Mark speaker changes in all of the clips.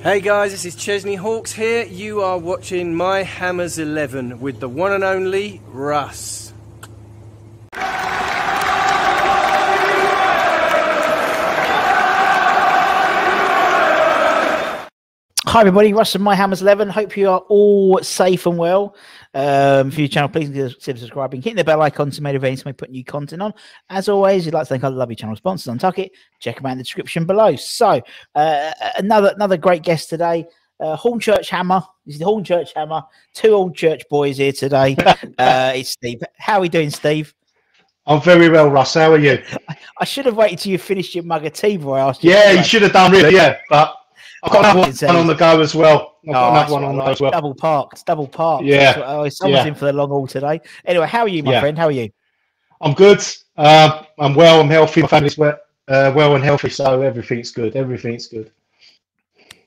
Speaker 1: Hey guys, this is Chesney Hawkes here. You are watching My Hammers 11 with the one and only Russ.
Speaker 2: Hi everybody, Russ and My Hammers 11. Hope you are all safe and well. Um, for your channel, please consider subscribing, hitting the bell icon to motivate me put new content on. As always, you'd like to thank our lovely channel sponsors on Tucket. Check them out in the description below. So, uh, another another great guest today, uh, Hornchurch Hammer. This is the Hornchurch Hammer. Two Hornchurch boys here today. uh, it's Steve. How are we doing, Steve?
Speaker 3: I'm very well, Russ. How are you?
Speaker 2: I should have waited till you finished your mug of tea before I asked you.
Speaker 3: Yeah, you should have done really. Yeah, but I've got another one on the go as well. I've got
Speaker 2: Oh,
Speaker 3: another one on the go as well.
Speaker 2: Double parked, double parked.
Speaker 3: Yeah,
Speaker 2: oh, someone's
Speaker 3: yeah.
Speaker 2: in for the long haul today. Anyway, how are you, my
Speaker 3: Yeah.
Speaker 2: friend? How are you?
Speaker 3: I'm good. Uh, I'm well. I'm healthy. My family's well, uh, well and healthy, so everything's good. Everything's good.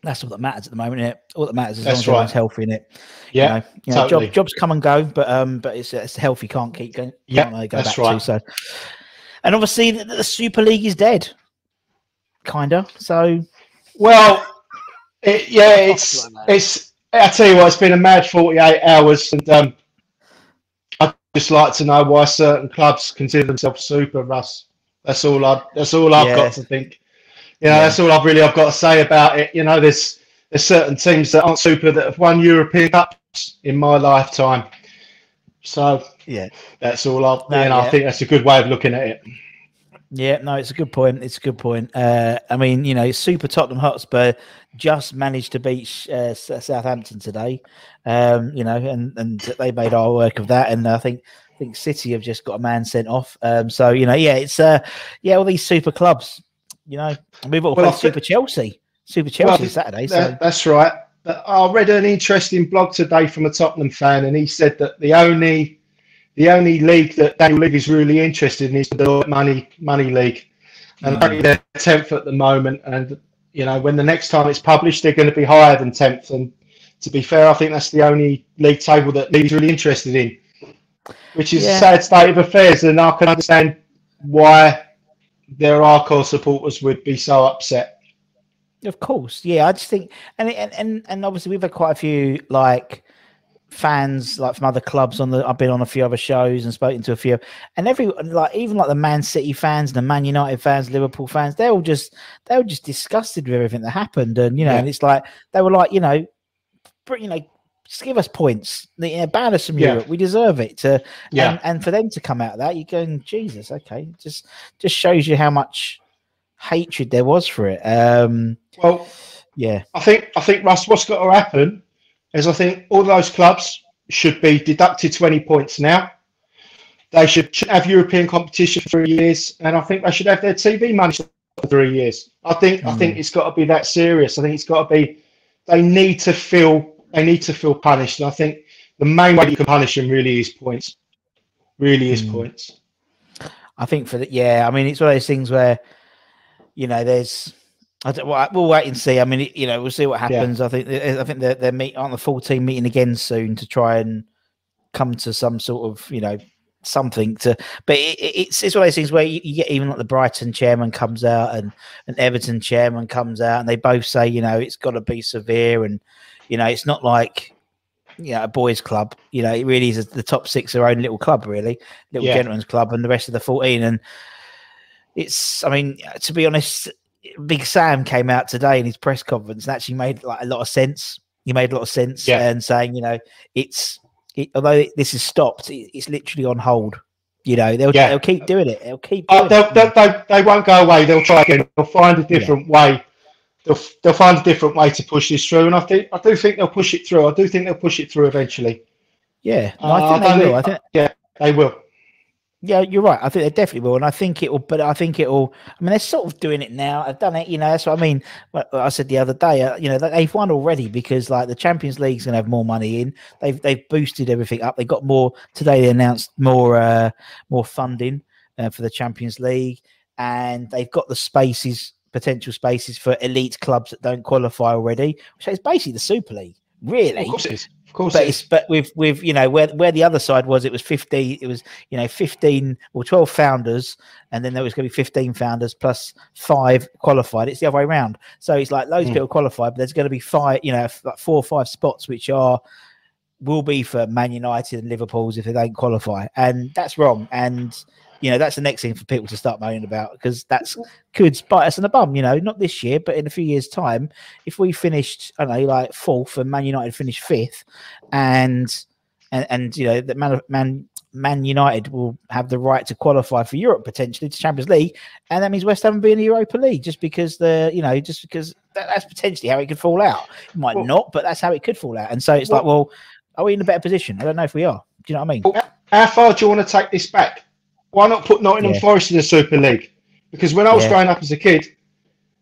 Speaker 2: That's all that matters at the moment, is All that matters is as
Speaker 3: That's
Speaker 2: long as everyone's
Speaker 3: right.
Speaker 2: healthy in it.
Speaker 3: Yeah,
Speaker 2: you know, you know,
Speaker 3: totally.
Speaker 2: job, jobs come and go, but um, but it's it's healthy. Can't keep going.
Speaker 3: Yeah,
Speaker 2: go
Speaker 3: that's
Speaker 2: back to
Speaker 3: right.
Speaker 2: so. And obviously, the, the Super League is dead, kinda. So
Speaker 3: Well, it, yeah, it's it's. I tell you what, it's been a mad 48 hours, and um, I'd just like to know why certain clubs consider themselves super, Russ. That's all I. That's all I've
Speaker 2: Yeah.
Speaker 3: got to think. You know,
Speaker 2: Yeah.
Speaker 3: that's all I've really I've got to say about it. You know, there's there's certain teams that aren't super that have won European Cups in my lifetime. So
Speaker 2: yeah,
Speaker 3: that's all I.
Speaker 2: No,
Speaker 3: you know,
Speaker 2: yeah.
Speaker 3: I think that's a good way of looking at it.
Speaker 2: yeah, no, it's a good point. It's a good point. Uh, I mean, you know, Super Tottenham Hotspur just managed to beat uh, Southampton today. Um, you know, and and they made our work of that. And I think I think City have just got a man sent off. Um, so you know, yeah, it's uh, yeah, all these super clubs. You know, we've all
Speaker 3: Well,
Speaker 2: played Super Chelsea, Super
Speaker 3: Well,
Speaker 2: Chelsea Saturday. So
Speaker 3: That- that's right. But I read an interesting blog today from a Tottenham fan, and he said that the only the only league that Daniel Levy is really interested in is the money money league, and apparently they're tenth at the moment. And you know, when the next time it's published, they're going to be higher than tenth. And to be fair, I think that's the only league table that Levy's really interested in, which is
Speaker 2: Yeah.
Speaker 3: a sad state of affairs. And I can understand why their Arcor supporters would be so upset.
Speaker 2: Of course, yeah. I just think, and and and, and obviously we've had quite a few like fans like from other clubs on the. I've been on a few other shows and spoken to a few, and every like even like the Man City fans, the Man United fans, Liverpool fans, they're all just they were just disgusted with everything that happened, and you know,
Speaker 3: Yeah.
Speaker 2: and it's like they were like, you know, you know, just give us points, you know, ban us from
Speaker 3: Yeah.
Speaker 2: Europe, we deserve it. To
Speaker 3: Yeah.
Speaker 2: and, and for them to come out of that, you're going, Jesus, okay, just just shows you how much hatred there was for it. Um,
Speaker 3: Well,
Speaker 2: yeah.
Speaker 3: I think I think Russ, what's got to happen is I think all those clubs should be deducted twenty points now. They should have European competition for three years, and I think they should have their TV money for three years. I think I think mm. it's got to be that serious. I think it's got to be. They need to feel they need to feel punished, and I think the main way you can punish them really is points. Really is mm. points.
Speaker 2: I think for the yeah, I mean it's one of those things where you know there's I don't, well, we'll wait and see. I mean, you know, we'll see what happens. I think eh, I think they're, they're meet on the full team meeting again soon to try and come to some sort of you know something to. But it, it's it's one of those things where you, you, get even like the Brighton chairman comes out and an Everton chairman comes out and they both say you know it's got to be severe and you know it's not like you know, a boys' club. You know, it really is the top six their own little club, really, little
Speaker 3: Yeah.
Speaker 2: gentleman's club, and the rest of the fourteen. And it's, I mean, to be honest, Big Sam came out today in his press conference and actually made like a lot of sense. He made a lot of sense
Speaker 3: Yeah.
Speaker 2: and saying, you know, it's it, although this is stopped, it, it's literally on hold. You know, they'll
Speaker 3: Yeah.
Speaker 2: they'll keep doing it. They'll keep. Doing
Speaker 3: they'll,
Speaker 2: it.
Speaker 3: they'll, they, they won't go away. They'll try again. They'll find a different way. They'll, they'll find a different way to push this through, and I think I do think they'll push it through. I do think they'll push it through eventually.
Speaker 2: yeah, no,
Speaker 3: Uh,
Speaker 2: I think
Speaker 3: don't
Speaker 2: they will.
Speaker 3: think-
Speaker 2: I think
Speaker 3: yeah, they will.
Speaker 2: Yeah, you're right. I think they definitely will, and I think it will. But I think it will. I mean, they're sort of doing it now. I've done it. You know, that's what I mean. What I said the other day. Uh, you know, they've won already because like the Champions League's going to have more money in. They've they've boosted everything up. They got more today. They announced more uh more funding uh, for the Champions League, and they've got the spaces, potential spaces for elite clubs that don't qualify already, which is basically the Super League. Really,
Speaker 3: Of course it is. Of course
Speaker 2: but
Speaker 3: it
Speaker 2: it's but with with you know where where the other side was it was 50 it was you know 15 or 12 founders and then there was going to be 15 founders plus five qualified. It's the other way around. So it's like loads of
Speaker 3: Mm.
Speaker 2: people qualified but there's going to be five you know like four or five spots which are will be for man united and liverpool's if they don't qualify. And that's wrong. And you know that's the next thing for people to start moaning about because that's could bite us in the bum you know not this year but in a few years time if we finished i don't know like fourth and man united finished fifth and and, and you know that man, man man united will have the right to qualify for europe potentially to champions league and that means west ham will be in the europa league just because the you know just because that, that's potentially how it could fall out. It might
Speaker 3: Well-
Speaker 2: not but that's how it could fall out and so it's like well are we in a better position? I don't know if we are. Do you know what i mean?
Speaker 3: How far do you want to take this back? Why not put Nottingham
Speaker 2: Yeah.
Speaker 3: Forest in the Super League? Because when I was
Speaker 2: Yeah.
Speaker 3: growing up as a kid,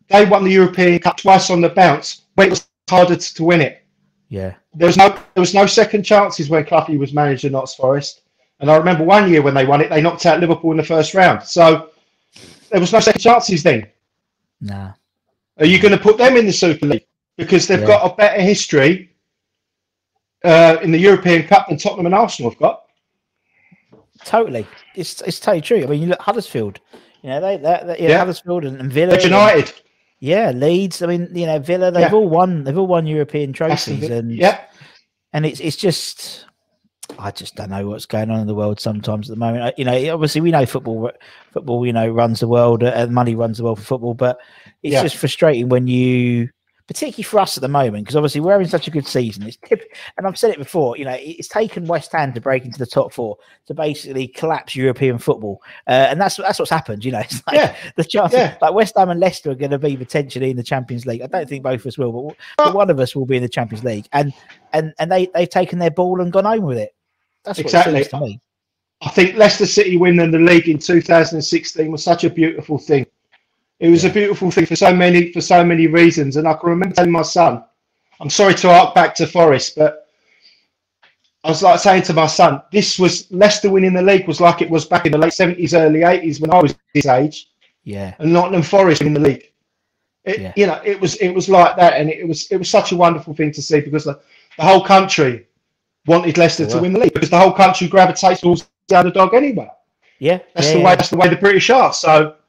Speaker 3: they won the European Cup twice on the bounce, but it was harder to, to win it.
Speaker 2: yeah
Speaker 3: There was no there was no second chances when Cloughie was manager at Notts Forest. And I remember one year when they won it, they knocked out Liverpool in the first round. So there was no second chances then.
Speaker 2: nah
Speaker 3: Are you going to put them in the Super League because they've
Speaker 2: Yeah.
Speaker 3: got a better history uh, in the European Cup than Tottenham and Arsenal have got?
Speaker 2: Totally, it's it's totally true. I mean, you look Huddersfield. You know, they, they, they yeah,
Speaker 3: Yeah.
Speaker 2: Huddersfield and, and Villa.
Speaker 3: They're
Speaker 2: and-
Speaker 3: United.
Speaker 2: yeah, Leeds. I mean, you know, Villa. They've
Speaker 3: Yeah.
Speaker 2: all won. They've all won European trophies, and
Speaker 3: yeah,
Speaker 2: and it's it's just. I just don't know what's going on in the world sometimes at the moment. You know, obviously we know football. Football, you know, runs the world, uh, and money runs the world for football. But it's
Speaker 3: Yeah.
Speaker 2: just frustrating when you, particularly for us at the moment, because obviously we're having such a good season. It's tip, and I've said it before. You know, it's taken West Ham to break into the top four to basically collapse European football, uh, and that's that's what's happened. You know, it's like
Speaker 3: Yeah.
Speaker 2: the chance,
Speaker 3: Yeah.
Speaker 2: like West Ham and Leicester are going to be potentially in the Champions League. I don't think both of us will, but, but one of us will be in the Champions League, and and and they they've taken their ball and gone home with it. That's what
Speaker 3: Exactly.
Speaker 2: to me.
Speaker 3: I think Leicester City winning the league in 2016 was such a beautiful thing. It was a beautiful thing for so many for so many reasons, and I can remember telling my son, "I'm sorry to hark back to Forest, but I was like saying to my son, this was Leicester winning the league was like it was back in the late 70s, early 80s when I was his age,
Speaker 2: Yeah,
Speaker 3: and Nottingham Forest in the league. It,
Speaker 2: Yeah.
Speaker 3: You know, it was it was like that, and it was it was such a wonderful thing to see because the, the whole country wanted Leicester to win the league because the whole country gravitates towards the underdog anyway.
Speaker 2: yeah,
Speaker 3: That's
Speaker 2: yeah,
Speaker 3: the
Speaker 2: yeah.
Speaker 3: way. That's the way the British are. So
Speaker 2: That's a great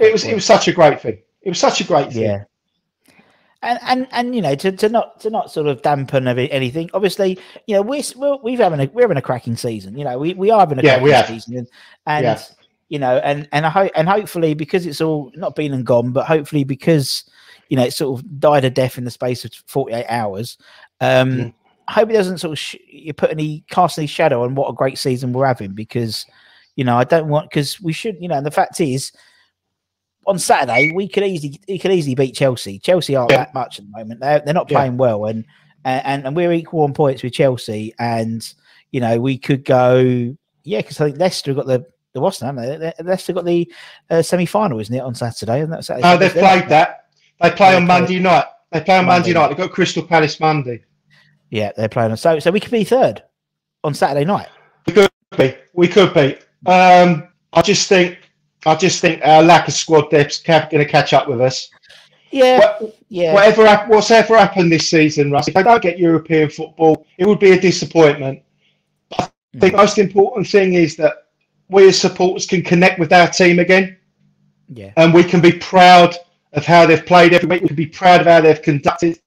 Speaker 3: it was. It was such a great thing. It was such a great thing.
Speaker 2: Yeah. And, and and you know to, to not to not sort of dampen of anything. Obviously, you know we're we're we've having a we're having a cracking season. You know we, we are having a
Speaker 3: Yeah,
Speaker 2: cracking
Speaker 3: we have.
Speaker 2: season, and, and
Speaker 3: Yeah.
Speaker 2: you know and and I hope and hopefully because it's all not been and gone, but hopefully because you know it sort of died a death in the space of forty eight hours. Um,
Speaker 3: Mhm.
Speaker 2: I hope it doesn't sort of sh- you put any cast any shadow on what a great season we're having because you know I don't want because we should you know and the fact is on Saturday we could easily we could easily beat Chelsea. Chelsea aren't
Speaker 3: Yeah.
Speaker 2: that much at the moment. They're they're not
Speaker 3: Yeah.
Speaker 2: playing well, and and and we're equal on points with Chelsea. And you know we could go yeah because I think Leicester got the the what's name? Leicester got the uh, semi final, isn't it, on Saturday? And that's
Speaker 3: Oh, they've played that. They play on Monday night. They play on Monday,
Speaker 2: Monday.
Speaker 3: night. They've got Crystal Palace Monday.
Speaker 2: Yeah, they're playing. on- So so we could be third on Saturday night.
Speaker 3: We could be. We could be. Um, I just think. I just think our lack of squad depth's going to catch up with us.
Speaker 2: Yeah,
Speaker 3: What-
Speaker 2: yeah,
Speaker 3: Whatever, hap- what's ever happened this season, Russ, if they don't get European football, it would be a disappointment. But I hmm. think the most important thing is that we as supporters can connect with our team again
Speaker 2: yeah,
Speaker 3: and we can be proud of how they've played every week. We can be proud of how they've conducted.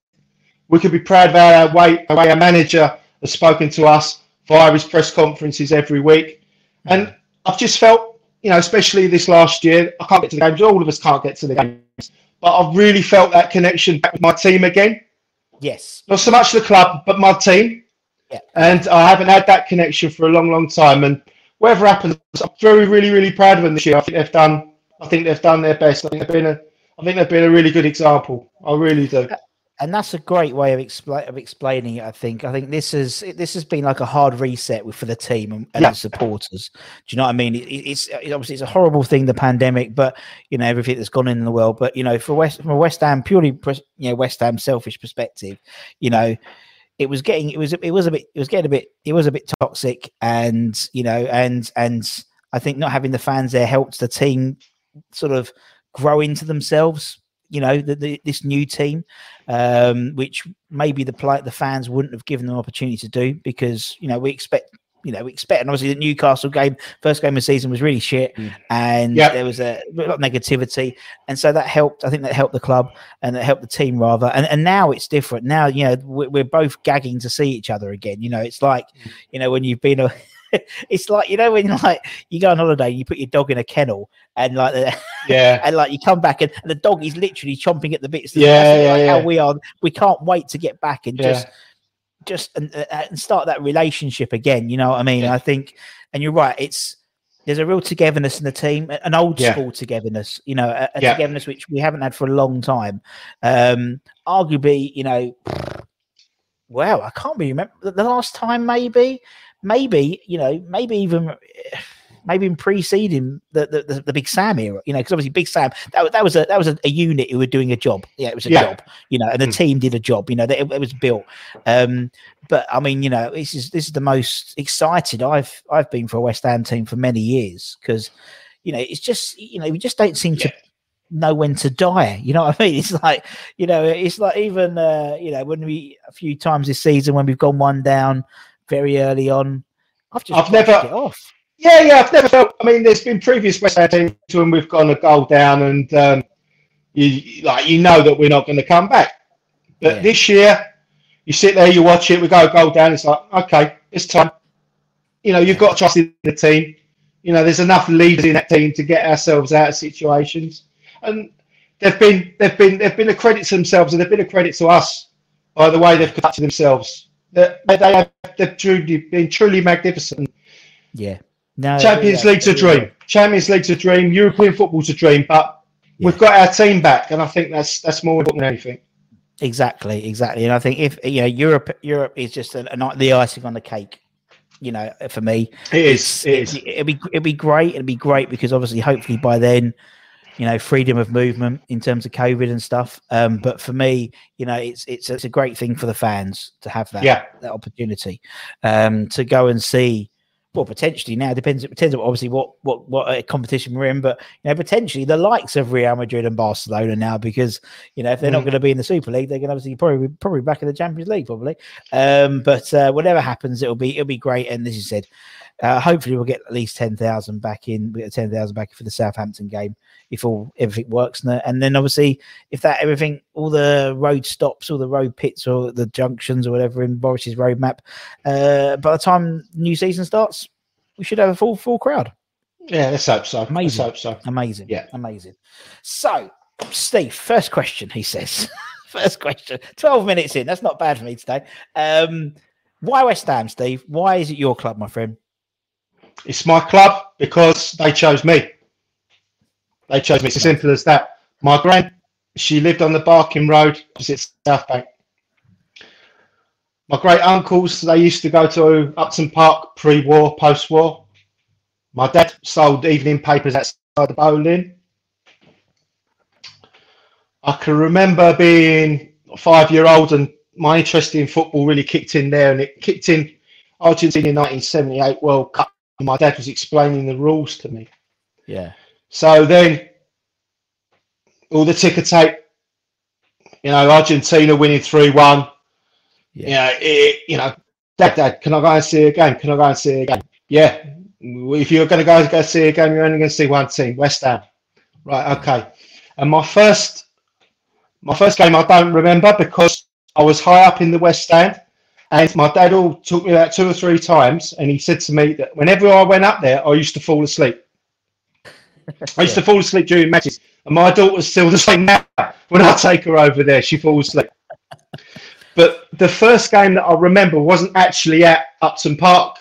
Speaker 3: We can be proud of how our way, the way our manager has spoken to us via his press conferences every week. And I've just felt, you know, especially this last year, I can't get to the games. All of us can't get to the games, but I've really felt that connection back with my team again.
Speaker 2: yes,
Speaker 3: Not so much the club, but my team.
Speaker 2: Yeah.
Speaker 3: And I haven't had that connection for a long, long time. And whatever happens, I'm very, really, really proud of them this year. I think they've done. I think they've done their best. I think they've been a. I think they've been a really good example. I really do.
Speaker 2: Uh, and that's a great way of, expla- of explaining it. I think. I think this is this has been like a hard reset for the team and, and
Speaker 3: Yeah.
Speaker 2: the supporters. Do you know what I mean? It, it's, it's obviously it's a horrible thing, the pandemic, but you know everything that's gone in, the world. But you know, for West from a West Ham purely, you know, West Ham selfish perspective, you know, it was getting it was it was a bit it was getting a bit it was a bit toxic, and you know, and and I think not having the fans there helped the team sort of grow into themselves. You know, the, the, this new team, um, which maybe the play, the fans wouldn't have given them opportunity to do because you know we expect. You know, we expect, and obviously the Newcastle game, first game of the season was really shit, and
Speaker 3: Yeah.
Speaker 2: there was a, a lot of negativity, and so that helped. I think that helped the club and that helped the team rather. And and now it's different. Now you know we're, we're both gagging to see each other again. You know, it's like you know when you've been a. it's like you know when like you go on holiday, you put your dog in a kennel, and like the,
Speaker 3: Yeah.
Speaker 2: and like you come back and, and the dog is literally chomping at the bits.
Speaker 3: Yeah, yeah,
Speaker 2: like
Speaker 3: yeah.
Speaker 2: How we are. We can't wait to get back and
Speaker 3: Yeah.
Speaker 2: just just and, uh, and start that relationship again. You know what I mean? I think, and you're right. It's there's a real togetherness in the team, an old
Speaker 3: Yeah.
Speaker 2: school togetherness. You know, a, a
Speaker 3: Yeah.
Speaker 2: togetherness which we haven't had for a long time. Um, arguably, you know, well, I can't remember the last time. Maybe, maybe you know, maybe even. Maybe in preceding the, the, the, Big Sam era, you know, because obviously Big Sam that, that was a that was a, a unit who were doing a job. Yeah, it was a
Speaker 3: Yeah.
Speaker 2: job, you know, and the
Speaker 3: Mm.
Speaker 2: team did a job. You know, that it, it was built. Um, but I mean, you know, this is this is the most excited I've I've been for a West Ham team for many years because, you know, it's just you know we just don't seem to know when to die. You know what I mean? It's like you know, it's like even uh, you know when we a few times this season when we've gone one down very early on, I've just
Speaker 3: I've never-
Speaker 2: it off.
Speaker 3: Yeah, yeah, I've never felt. I mean, there's been previous West Ham teams when we've gone a goal down, and um, you like you know that we're not going to come back. But
Speaker 2: Yeah.
Speaker 3: this year, you sit there, you watch it, we go a goal down. It's like, okay, it's time. You know, you've got to trust in the team. You know, there's enough leaders in that team to get ourselves out of situations, and they've been they've been they've been a credit to themselves, and they've been a credit to us by the way they've conducted themselves. They, they have they've truly been truly magnificent.
Speaker 2: Yeah. No,
Speaker 3: Champions
Speaker 2: yeah,
Speaker 3: League's a dream. Champions League's a dream. European football's a dream. But we've got our team back, and I think that's that's more important than anything.
Speaker 2: Exactly, exactly. And I think if you know Europe, Europe is just an, an, the icing on the cake. You know, for me,
Speaker 3: It is, it is.
Speaker 2: It'd be it'd be great. It'd be great because obviously, hopefully by then, you know, freedom of movement in terms of COVID and stuff. Um, but for me, you know, it's it's it's a great thing for the fans to have that
Speaker 3: Yeah.
Speaker 2: that opportunity, um, to go and see. Well, potentially now depends. It depends on obviously what what what uh, competition we're in, but you know potentially the likes of Real Madrid and Barcelona now because you know if they're not
Speaker 3: Mm.
Speaker 2: going to be in the Super League, they're going to obviously probably probably back in the Champions League probably. Um, but uh, whatever happens, it'll be it'll be great. And as you said, uh, hopefully we'll get at least ten thousand back in. We get ten thousand back for the Southampton game if all everything works. And, and then obviously if that everything, all the road stops, all the road pits, or the junctions or whatever in Boris's roadmap, uh, by the time new season starts, we should have a full full crowd.
Speaker 3: Yeah, let's hope so.
Speaker 2: Amazing.
Speaker 3: Let's hope so.
Speaker 2: Amazing.
Speaker 3: Yeah.
Speaker 2: Amazing. So, Steve, first question, he says. first question. 12 minutes in. That's not bad for me today. Um, why West Ham, Steve? Why is it your club, my friend?
Speaker 3: It's my club because they chose me. They chose me. It's as simple as that. My grand, she lived on the Barking Road opposite South Bank. My great uncles, they used to go to Upton Park pre-war, post-war. My dad sold evening papers outside the Boleyn. I can remember being a five-year-old and my interest in football really kicked in there, and it kicked in Argentina 1978 World Cup. And my dad was explaining the rules to me.
Speaker 2: Yeah.
Speaker 3: So then all the ticker tape You know, Argentina winning three one.
Speaker 2: Yeah.
Speaker 3: You know, it, you know, Dad, Dad, can I go and see a game? Can I go and see a game? Yeah. If you're going to go go see a game, you're only going to see one team, West Ham. Right. Okay. And my first, my first game, I don't remember because I was high up in the West Stand, and my dad all took me about two or three times, and he said to me that whenever I went up there, I used to fall asleep. I used to fall asleep during matches, and my daughter's still the same now. When I take her over there, she falls asleep. But the first game that I remember wasn't actually at Upton Park.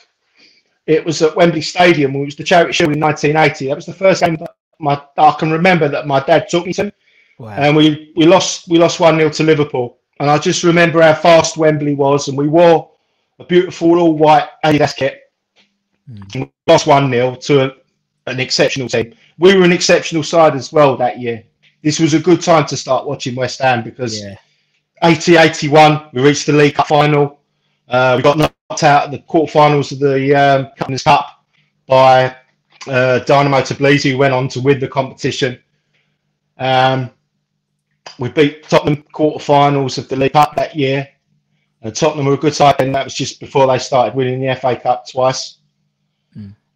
Speaker 3: It was at Wembley Stadium. It was the Charity Shield in 1980. That was the first game that my I can remember that my dad took me to,
Speaker 2: Wow.
Speaker 3: and we we lost we lost one 0 to Liverpool. And I just remember how fast Wembley was, and we wore a beautiful all white Adidas kit. And we lost one 0 to a, an exceptional team. We were an exceptional side as well that year. This was a good time to start watching West Ham because
Speaker 2: yeah.
Speaker 3: 80 81, we reached the League Cup final. Uh, we got knocked out at the quarterfinals of the um, Cup Cup by uh, Dynamo Tbilisi, who went on to win the competition. Um, we beat Tottenham quarterfinals of the League Cup that year. And Tottenham were a good side, and that was just before they started winning the FA Cup twice.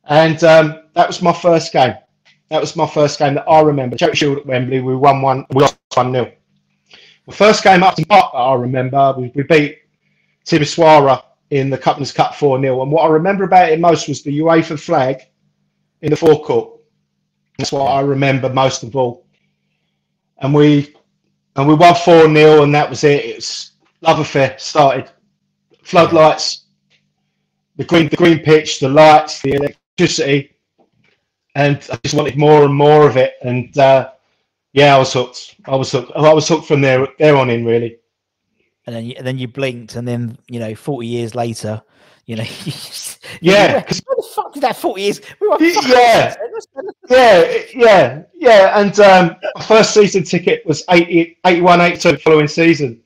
Speaker 3: And um, that was my first game. That was my first game that I remember. Charity Shield at Wembley, we won one, we lost one 0 the first game Upton Park that I remember, we, we beat Timisoara in the Cupman's Cup 4 0. And what I remember about it most was the UEFA flag in the forecourt. That's what I remember most of all. And we and we won 4 0, and that was it. It's love affair started. Floodlights, the green, the green pitch, the lights, the electricity. And I just wanted more and more of it. And uh, yeah, I was hooked. I was hooked. I was hooked from there there on in, really.
Speaker 2: And then you, and then you blinked, and then you know, forty years later, you know, you just,
Speaker 3: Yeah,
Speaker 2: Where,
Speaker 3: 'cause-
Speaker 2: where the fuck did that forty years? We were
Speaker 3: yeah. Yeah, yeah, yeah. And um, my first season ticket was 80, 81, 82 the following season.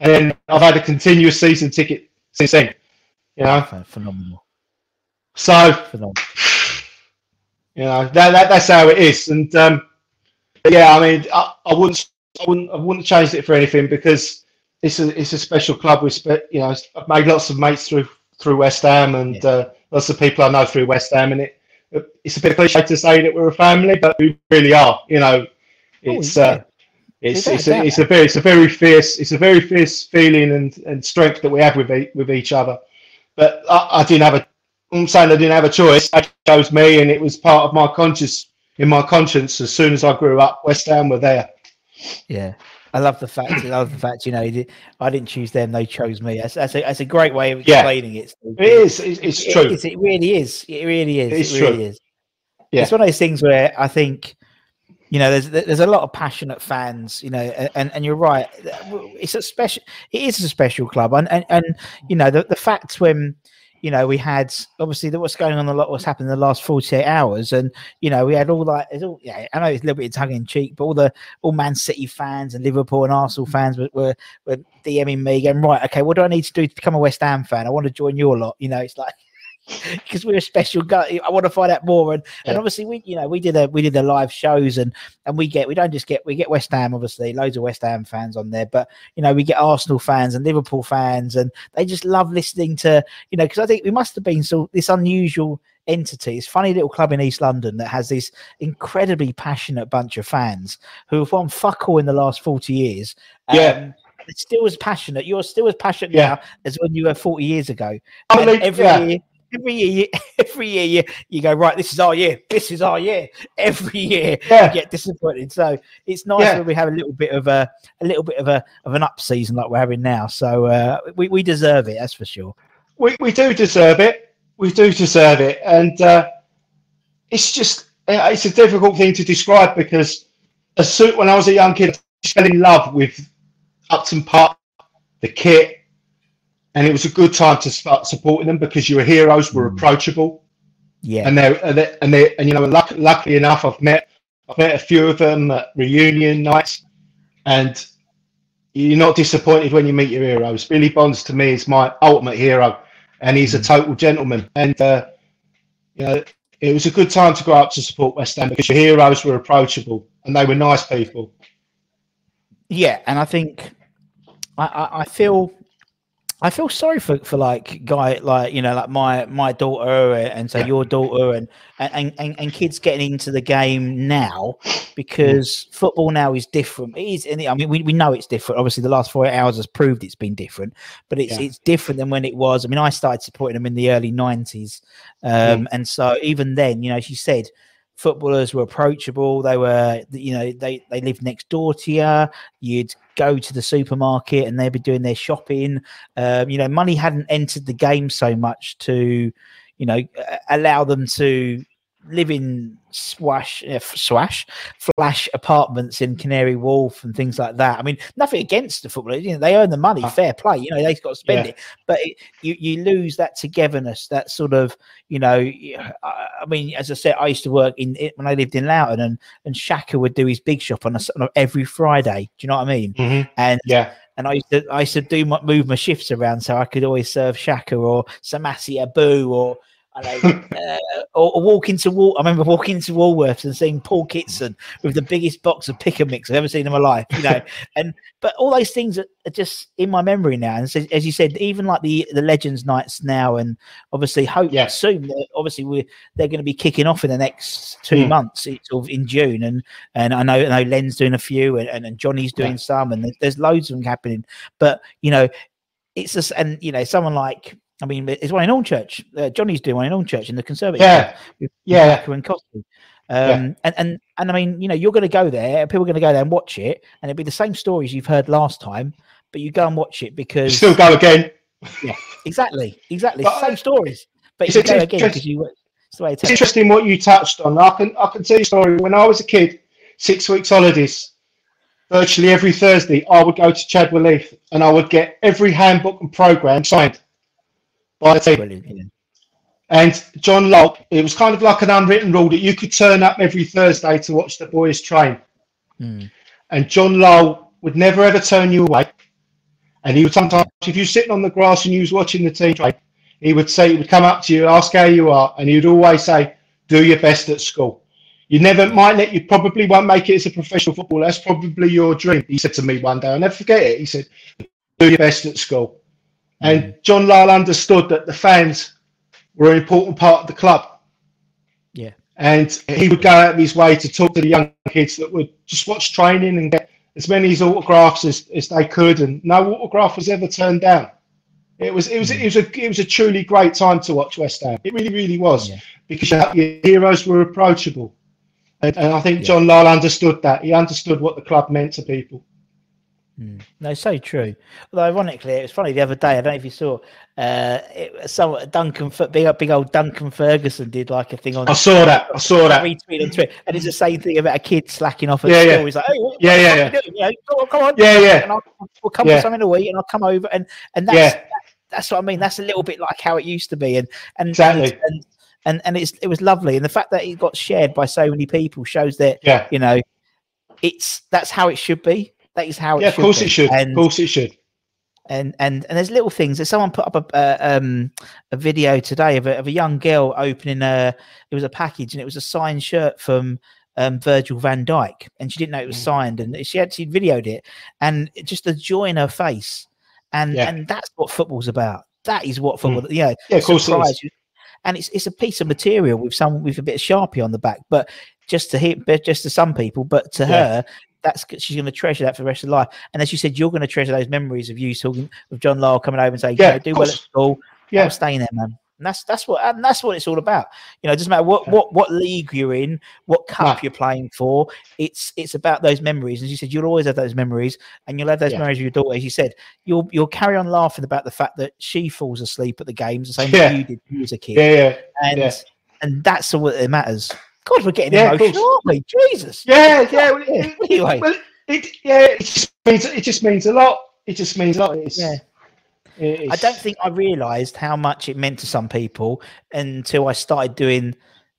Speaker 3: And then I've had a continuous season ticket since then. You know,
Speaker 2: Ph- phenomenal,
Speaker 3: so
Speaker 2: phenomenal.
Speaker 3: you know that, that that's how it is. And um, yeah, I mean, I, I wouldn't, I wouldn't, I wouldn't change it for anything because it's a it's a special club. We spe- you know, I've made lots of mates through through West Ham and
Speaker 2: Yeah.
Speaker 3: uh, lots of people I know through West Ham, and it it's a bit cliche to say that we're a family, but we really are. You know, it's
Speaker 2: oh, yeah.
Speaker 3: uh, it's it's a, it's a very it's a very fierce it's a very fierce feeling and, and strength that we have with with each other. But I, I didn't have a I'm saying I didn't have a choice. I chose me, and it was part of my conscious in my conscience. As soon as I grew up, West Ham were there.
Speaker 2: Yeah. I love the fact. I love the fact. You know, I didn't choose them; they chose me. That's, that's a that's a great way of
Speaker 3: Yeah.
Speaker 2: explaining it. Steve.
Speaker 3: It is. It's, it's true.
Speaker 2: is, It really is. It really is.
Speaker 3: It is
Speaker 2: It really
Speaker 3: true.
Speaker 2: is.
Speaker 3: Yeah.
Speaker 2: It's one of those things where I think, you know, there's there's a lot of passionate fans, you know, and and you're right. It's a special. It is a special club, and and, and you know the the fact when. You know, we had obviously the, what's going on a lot, what's happened in the last 48 hours, and you know, we had all that. It's all, yeah, I know it's a little bit tongue in cheek, but all the all Man City fans and Liverpool and Arsenal fans were, were were DMing me, going right, okay, what do I need to do to become a West Ham fan? I want to join your lot. You know, it's like because we're a special guy. I want to find out more. And, and obviously we, you know, we did a we did the live shows and and we get we don't just get we get West Ham obviously loads of West Ham fans on there, but you know we get Arsenal fans and Liverpool fans and they just love listening to you know because I think we must have been so this unusual entity, this funny little club in East London that has this incredibly passionate bunch of fans who have won fuck all in the last forty years.
Speaker 3: Yeah.
Speaker 2: It's still as passionate. You're still as passionate
Speaker 3: Yeah.
Speaker 2: now as when you were 40 years ago.
Speaker 3: I believe-
Speaker 2: every
Speaker 3: yeah.
Speaker 2: year, every year, you, every year you, you go right. This is our year. This is our year. Every year
Speaker 3: Yeah.
Speaker 2: you get disappointed. So it's nice
Speaker 3: Yeah.
Speaker 2: when we have a little bit of a a little bit of a of an up season like we're having now. So uh, we we deserve it. That's for sure.
Speaker 3: we, we do deserve it. We do deserve it, and uh, it's just uh, it's a difficult thing to describe because as soon when I was a young kid, I fell in love with Upton Park, the kit, and it was a good time to start supporting them because your heroes were approachable.
Speaker 2: Yeah.
Speaker 3: and they're and they and, they, and you know luck, luckily enough I've met I've met a few of them at reunion nights. And you're not disappointed when you meet your heroes. Billy Bonds to me is my ultimate hero. And he's a total gentleman. And uh, you know it was a good time to go up to support West Ham because your heroes were approachable and they were nice people.
Speaker 2: Yeah, and I think I, I, I feel I feel sorry for, for like guy like you know like my my daughter and so
Speaker 3: Yeah.
Speaker 2: your daughter and, and and and kids getting into the game now because football now is different. It is, I mean we, we know it's different. Obviously, the last four hours has proved it's been different, but it's
Speaker 3: Yeah.
Speaker 2: it's different than when it was. I mean, I started supporting them in the early nineties, um, and so even then, you know, she said footballers were approachable. They were, you know, they they lived next door to you. You'd go to the supermarket and they'd be doing their shopping. Um, you know, money hadn't entered the game so much to, you know, allow them to live in swash, uh, swash, flash apartments in Canary Wharf and things like that. I mean, nothing against the footballers. You know, they earn the money,
Speaker 3: Ah.
Speaker 2: fair play. You know, they've got to spend
Speaker 3: Yeah.
Speaker 2: it, but it, you you lose that togetherness, that sort of, you know. I mean, as I said, I used to work in it when I lived in Loughton, and and Shaka would do his big shop on a, s- on a- every Friday. Do you know what I mean?
Speaker 3: Mhm.
Speaker 2: And
Speaker 3: Yeah.
Speaker 2: and I used to I used to do my, move my shifts around so I could always serve Shaka or Samassi Abou or I know, uh, or, or walk into Wal. I remember walking into Woolworths and seeing Paul Kitson with the biggest box of pick and mix I've ever seen in my life. You know, and but all those things are, are just in my memory now. And so, as you said, even like the the Legends nights now, and obviously hope
Speaker 3: Yeah.
Speaker 2: soon. Obviously, we they're going to be kicking off in the next two
Speaker 3: Mm.
Speaker 2: months, it's sort of in June, and and I know I know Len's doing a few, and, and, and Johnny's doing
Speaker 3: Yeah.
Speaker 2: some, and there's, there's loads of them happening. But you know, it's just and you know someone like I mean, it's one in Hornchurch. Uh, Johnny's doing one in Hornchurch in the Conservative.
Speaker 3: Yeah.
Speaker 2: With
Speaker 3: Yeah.
Speaker 2: And Cosby. Um, and, and and I mean, you know, you're going to go there. People are going to go there and watch it, and it'll be the same stories you've heard last time. But you go and watch it because you
Speaker 3: still go again.
Speaker 2: yeah, exactly, exactly,
Speaker 3: But,
Speaker 2: same stories. But
Speaker 3: it's
Speaker 2: you go again because you. It's the way it
Speaker 3: It's interesting what you touched on. I can I can tell you a story. When I was a kid, six weeks holidays, virtually every Thursday, I would go to Chadwell Heath and I would get every handbook and program signed by the team.
Speaker 2: Yeah.
Speaker 3: And John Locke, it was kind of like an unwritten rule that you could turn up every Thursday to watch the boys train.
Speaker 2: Mm.
Speaker 3: And John Lyall would never ever turn you away. And he would sometimes, if you're sitting on the grass and you was watching the team train, he would say, he would come up to you, ask how you are, and he would always say, do your best at school. You never might let you probably won't make it as a professional footballer. That's probably your dream. He said to me one day, I'll never forget it. He said, do your best at school. And John Lyall understood that the fans were an important part of the club.
Speaker 2: Yeah.
Speaker 3: And he would go out of his way to talk to the young kids that would just watch training and get as many autographs as, as they could. And no autograph was ever turned down. It was it was it was a it was a truly great time to watch West Ham. It really really was
Speaker 2: Yeah.
Speaker 3: because your heroes were approachable, and, and I think John Lyall understood that. He understood what the club meant to people.
Speaker 2: No, so true. Although ironically, it was funny the other day. I don't know if you saw. Uh, it, some Duncan, big big old Duncan Ferguson did like a thing on.
Speaker 3: I saw that. I saw that.
Speaker 2: retweet on Twitter, and it's the same thing about a kid slacking off at
Speaker 3: Yeah,
Speaker 2: school.
Speaker 3: yeah.
Speaker 2: He's like, "Hey, what,
Speaker 3: Yeah, yeah, yeah.
Speaker 2: you know, come on, come on,
Speaker 3: Yeah, yeah.
Speaker 2: And I'll, we'll come
Speaker 3: Yeah.
Speaker 2: for something to eat, and I'll come over, and and that's
Speaker 3: Yeah.
Speaker 2: that's what I mean. That's a little bit like how it used to be, and and
Speaker 3: Exactly.
Speaker 2: and, and and, and it's it was lovely, and the fact that it got shared by so many people shows that
Speaker 3: Yeah.
Speaker 2: you know, it's that's how it should be. That is how it
Speaker 3: Yeah, of course
Speaker 2: be.
Speaker 3: it should.
Speaker 2: And,
Speaker 3: Of course it should.
Speaker 2: and and and there's little things that someone put up a uh, um a video today of a, of a young girl opening a it was a package and it was a signed shirt from um Virgil van Dijk and she didn't know it
Speaker 3: Mm.
Speaker 2: was signed and she actually videoed it and just the joy in her face and
Speaker 3: Yeah.
Speaker 2: and that's what football's about that is what football you know
Speaker 3: Yeah, of course
Speaker 2: surprise and it's it's a piece of material with some with a bit of sharpie on the back but just to hit but just to some people but to
Speaker 3: Yeah.
Speaker 2: her that's she's going to treasure that for the rest of her life. And as you said, you're going to treasure those memories of you talking with John Lyall coming over and saying,
Speaker 3: Yeah,
Speaker 2: you know, do well at school.
Speaker 3: Yeah.
Speaker 2: I'm staying there, man. And that's that's what and that's what it's all about. You know, it doesn't matter what what what league you're in, what cup you're playing for. It's it's about those memories. As you said, you'll always have those memories, and you'll have those
Speaker 3: Yeah.
Speaker 2: memories with your daughter. As you said, you'll you'll carry on laughing about the fact that she falls asleep at the games the same
Speaker 3: Yeah.
Speaker 2: way you did when you was a kid,
Speaker 3: Yeah, yeah.
Speaker 2: and and that's all that matters. God, we're getting
Speaker 3: Yeah,
Speaker 2: emotional, aren't we? Jesus.
Speaker 3: Yeah, yeah. Well,
Speaker 2: Yeah,
Speaker 3: it,
Speaker 2: anyway.
Speaker 3: well, it, yeah, it just means it just means a lot. It just means a lot. It's,
Speaker 2: Yeah.
Speaker 3: it's-
Speaker 2: I don't think I realised how much it meant to some people until I started doing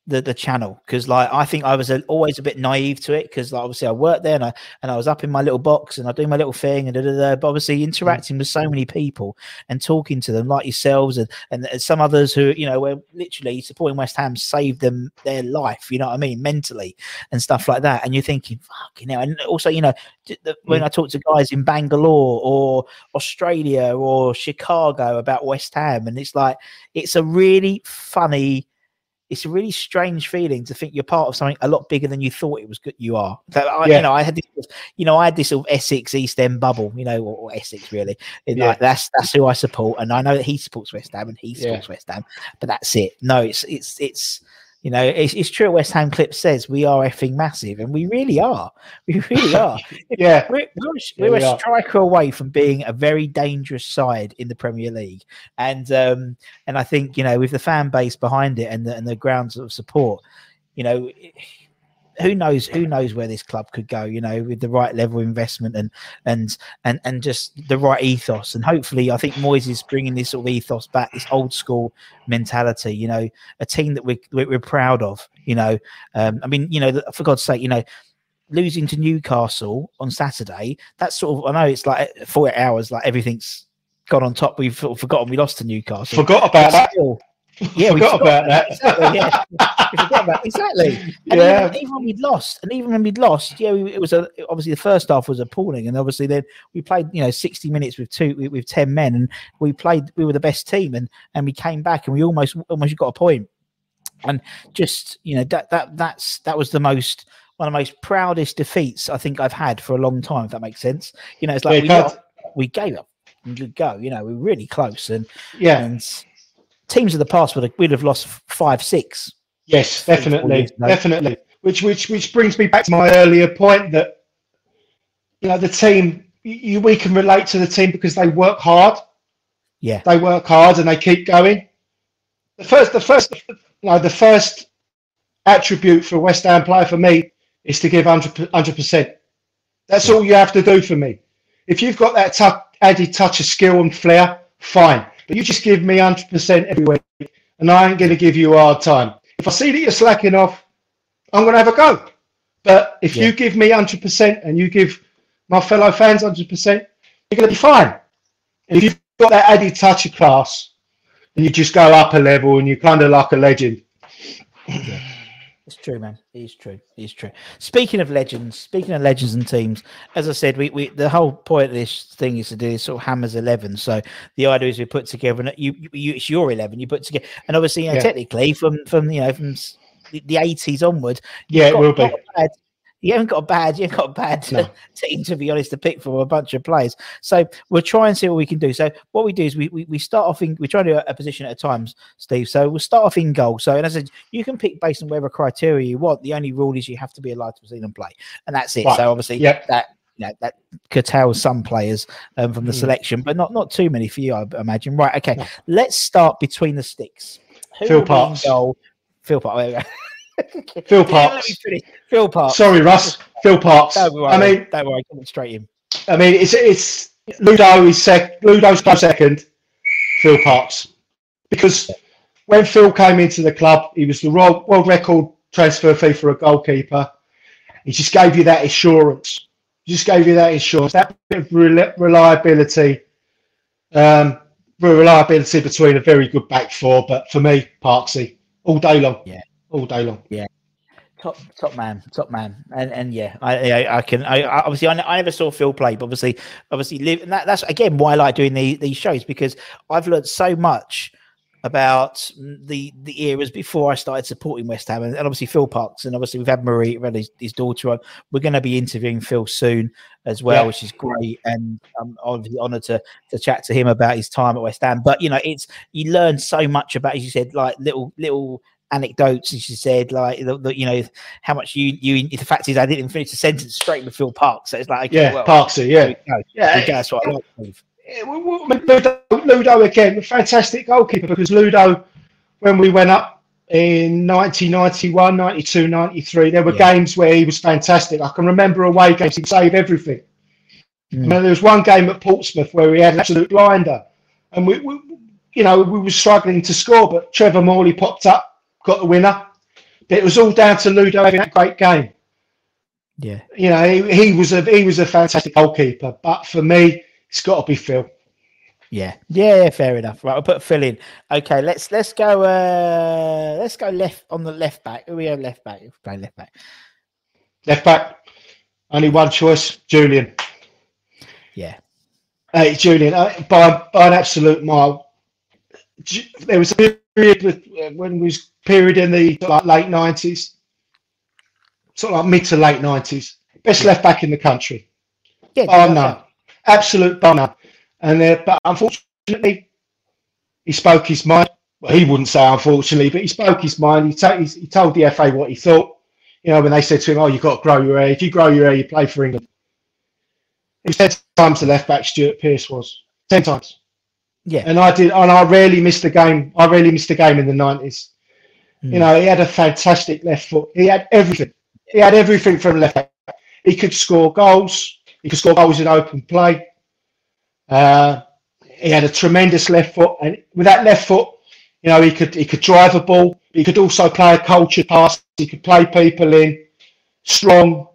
Speaker 2: the the channel because like I think I was a, always a bit naive to it because like, obviously I worked there and I and I was up in my little box and I do my little thing and da, da, da, but obviously mm. interacting with so many people and talking to them like yourselves and, and some others who you know were literally supporting West Ham saved them their life you know what I mean mentally and stuff like that. And you're thinking fuck you know and also you know the- when mm. I talk to guys in Bangalore or Australia or Chicago about West Ham and it's like it's a really funny it's a really strange feeling to think you're part of something a lot bigger than you thought it was good you are that I,
Speaker 3: Yeah.
Speaker 2: you know i had this you know i had this sort of essex east end bubble you know or, or essex really And,
Speaker 3: Yeah.
Speaker 2: like that's that's who i support and i know that he supports west ham and he
Speaker 3: Yeah.
Speaker 2: supports west ham but that's it no it's it's it's you know, it's, it's true. West Ham clip says we are effing massive, and we really are. We really are.
Speaker 3: Yeah.
Speaker 2: we're, we're, a- we're
Speaker 3: we
Speaker 2: a
Speaker 3: are.
Speaker 2: striker away from being a very dangerous side in the Premier League, and um, and I think you know with the fan base behind it and the and the grounds of support, you know, who knows who knows where this club could go you know with the right level of investment and and and and just the right ethos. And hopefully i think Moyes is bringing this sort of ethos back this old school mentality you know a team that we're, we're proud of you know. Um i mean you know for god's sake you know losing to newcastle on saturday that's sort of i know it's like 48 hours like everything's gone on top. We've sort of forgotten we lost to newcastle.
Speaker 3: Forgot about that.
Speaker 2: Yeah, we
Speaker 3: Forgot about that.
Speaker 2: Exactly, yeah. we forgot about exactly. And
Speaker 3: Yeah.
Speaker 2: even, even when we'd lost, and even when we'd lost, yeah, we, it was a obviously the first half was appalling, and obviously then we played you know sixty minutes with two with, with ten men, and we played we were the best team, and and we came back and we almost almost got a point, and just you know that that that's that was the most one of the most proudest defeats I think I've had for a long time. If that makes sense, you know, it's like
Speaker 3: Yeah,
Speaker 2: we, got, we gave up and good go, you know, we were really close, and
Speaker 3: Yeah.
Speaker 2: and teams of the past would have, we'd have lost five, six.
Speaker 3: Yes, definitely, definitely. Which which which brings me back to my earlier point that you know the team you, we can relate to the team because they work hard.
Speaker 2: Yeah.
Speaker 3: They work hard and they keep going. The first the first you know the first attribute for a West Ham player for me is to give 100 percent. That's all you have to do for me. If you've got that tou- added touch of skill and flair, fine. But you just give me 100% every week, and I ain't going to give you a hard time. If I see that you're slacking off, I'm going to have a go. But if
Speaker 2: Yeah.
Speaker 3: you give me 100% and you give my fellow fans 100%, you're going to be fine. And if you've got that added touch of class, and you just go up a level and you're kind of like a legend.
Speaker 2: It's true, man. It is true. It is true. Speaking of legends, speaking of legends and teams, as I said, we, we the whole point of this thing is to do this sort of hammers eleven. So the idea is we put together, and you, you, you it's your eleven. You put together, and obviously, you know,
Speaker 3: Yeah.
Speaker 2: technically, from from you know from the eighties onward,
Speaker 3: Yeah, it will be.
Speaker 2: bad- you haven't got a bad, you haven't got a bad
Speaker 3: No.
Speaker 2: team to be honest to pick from a bunch of players. So we'll try and see what we can do. So what we do is we we, we start off in we try to do a, a position at a time, Steve. So we'll start off in goal. So and as I said, you can pick based on whatever criteria you want. The only rule is you have to be allowed to see them play, and that's it.
Speaker 3: Right.
Speaker 2: So obviously
Speaker 3: Yep.
Speaker 2: that you know that curtails some players um, from the
Speaker 3: Mm.
Speaker 2: selection, but not not too many for you, I imagine. Right? Okay,
Speaker 3: No.
Speaker 2: let's start between the sticks. Who
Speaker 3: Phil
Speaker 2: will be in
Speaker 3: Parkes.
Speaker 2: goal? Phil Parkes. There we go.
Speaker 3: Phil
Speaker 2: Parkes. Phil Parkes.
Speaker 3: Sorry, Russ. Phil Parkes.
Speaker 2: Don't worry.
Speaker 3: I mean,
Speaker 2: don't worry. Come straight in.
Speaker 3: I mean, it's it's Ludo is sec. Ludo's close second. Phil Parkes, because when Phil came into the club, he was the world, world record transfer fee for a goalkeeper. He just gave you that assurance. He just gave you that assurance, that bit of reliability, um, reliability between a very good back four. But for me, Parksy, all day long.
Speaker 2: Yeah.
Speaker 3: All day long.
Speaker 2: Yeah, top top man, top man, and and yeah, I I, I can I I- obviously I, I never saw Phil play, but obviously obviously live, and that, that's again why I like doing the, these shows because I've learned so much about the the eras before I started supporting West Ham, and, and obviously Phil Parkes, and obviously we've had Marie, we've had his, his daughter on. We're going to be interviewing Phil soon as well,
Speaker 3: Yeah.
Speaker 2: which is great, and I'm obviously honoured to to chat to him about his time at West Ham. But you know, it's you learn so much about, as you said, like little little anecdotes as you said like the, the, you know how much you you the fact is i didn't finish the sentence straight with phil parkes so it's like okay,
Speaker 3: Yeah,
Speaker 2: well,
Speaker 3: Parksy. Yeah,
Speaker 2: we
Speaker 3: yeah.
Speaker 2: We that's what i like
Speaker 3: Yeah, well, well, I mean, Ludo, Ludo again, a fantastic goalkeeper because Ludo, when we went up in 1991, 92, 93, there were
Speaker 2: Yeah.
Speaker 3: games where he was fantastic. I can remember away games, he'd save everything.
Speaker 2: Mm.
Speaker 3: There was one game at Portsmouth where he had an absolute blinder and we, we you know, we were struggling to score, but Trevor Morley popped up, got the winner. But it was all down to Ludo having that great game.
Speaker 2: Yeah.
Speaker 3: You know, he, he was a he was a fantastic goalkeeper. But for me, it's got to be Phil.
Speaker 2: Yeah, yeah, fair enough. Right, I'll put Phil in. Okay, let's let's go. uh Let's go left on the left back. Who we have left back? Play left back.
Speaker 3: Left back, only one choice, Julian.
Speaker 2: Yeah,
Speaker 3: Hey, Julian, uh, by by an absolute mile. There was a period with, uh, when was period in the like late nineties, sort of like mid to late nineties. Best left back in the country.
Speaker 2: yeah.
Speaker 3: Bar
Speaker 2: no
Speaker 3: none. Absolute bar none. And uh, but unfortunately, he spoke his mind. Well, he wouldn't say unfortunately, but he spoke his mind. He, ta- he, he told the FA what he thought. You know, when they said to him, "Oh, you've got to grow your hair. If you grow your hair, you play for England." He was ten times the left back Stuart Pearce was. Ten times.
Speaker 2: Yeah,
Speaker 3: And I did, and I rarely missed a game. I rarely missed a game in the nineties.
Speaker 2: Hmm.
Speaker 3: You know, he had a fantastic left foot. He had everything. He had everything from left back. He could score goals. He could score goals in open play. Uh, he had a tremendous left foot, and with that left foot, you know, he could he could drive a ball. He could also play a cultured pass. He could play people in. Strong,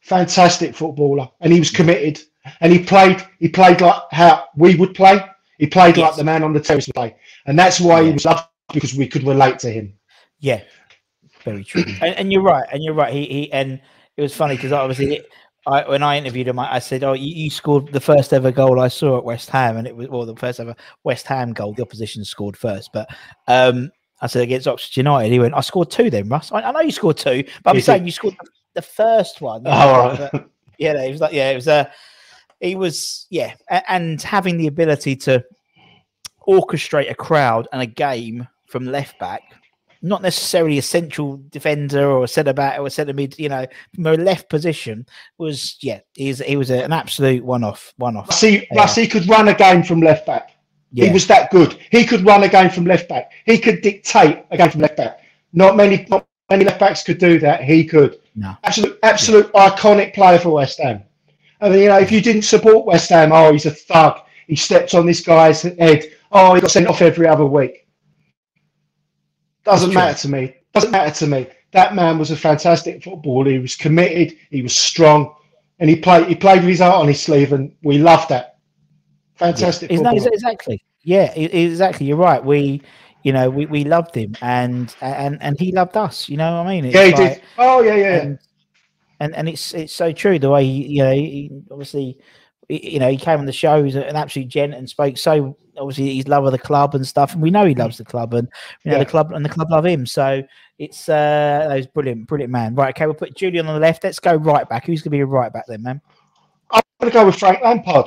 Speaker 3: fantastic footballer, and he was committed. And he played. He played like how we would play. He played like the man on the terrace play, and that's why he was loved because we could relate to him.
Speaker 2: yeah, very true. and, and you're right. And you're right. He he and it was funny because obviously. It, I, when I interviewed him, I, I said, "Oh, you, you scored the first ever goal I saw at West Ham, and it was well the first ever West Ham goal. The opposition scored first, but um, I said against Oxford United, he went, "I scored two then, Russ. I, I know you scored two, but I'm saying you scored the, the first one."
Speaker 3: Oh, all right.
Speaker 2: Yeah, it was like yeah, it was a, he was yeah, and having the ability to orchestrate a crowd and a game from left back, not necessarily a central defender or a centre back or a centre mid, you know, from a left position was yeah, he's he was a, an absolute one off, one off.
Speaker 3: See,
Speaker 2: Yeah.
Speaker 3: He could run a game from left back.
Speaker 2: Yeah,
Speaker 3: He was that good. He could run a game from left back. He could dictate a game from left back. Not many, not many left backs could do that. He could.
Speaker 2: no,
Speaker 3: Absolute, absolute iconic player for West Ham. I mean, you know, if you didn't support West Ham, oh, he's a thug. He stepped on this guy's head. Oh, he got sent off every other week. Doesn't matter to me. Doesn't matter to me. That man was a fantastic footballer. He was committed. He was strong, and he played. He played with his heart on his sleeve, and we loved that. Fantastic. Footballer.
Speaker 2: ex- exactly. Yeah, exactly. You're right. We, you know, we, we loved him, and and and he loved us. You know what I mean?
Speaker 3: Yeah, he
Speaker 2: like-
Speaker 3: did. Oh, yeah, yeah.
Speaker 2: and, and and it's it's so true the way he, you know he, obviously you know he came on the show he's an absolute gent and spoke so obviously he's love of the club and stuff and we know he loves the club and you know
Speaker 3: Yeah.
Speaker 2: the club and the club love him. So it's uh no, he's brilliant brilliant man. Right okay we'll put Julian on the left. Let's go right back. Who's gonna be a right back then man?
Speaker 3: I'm going to go with Frank Lampard.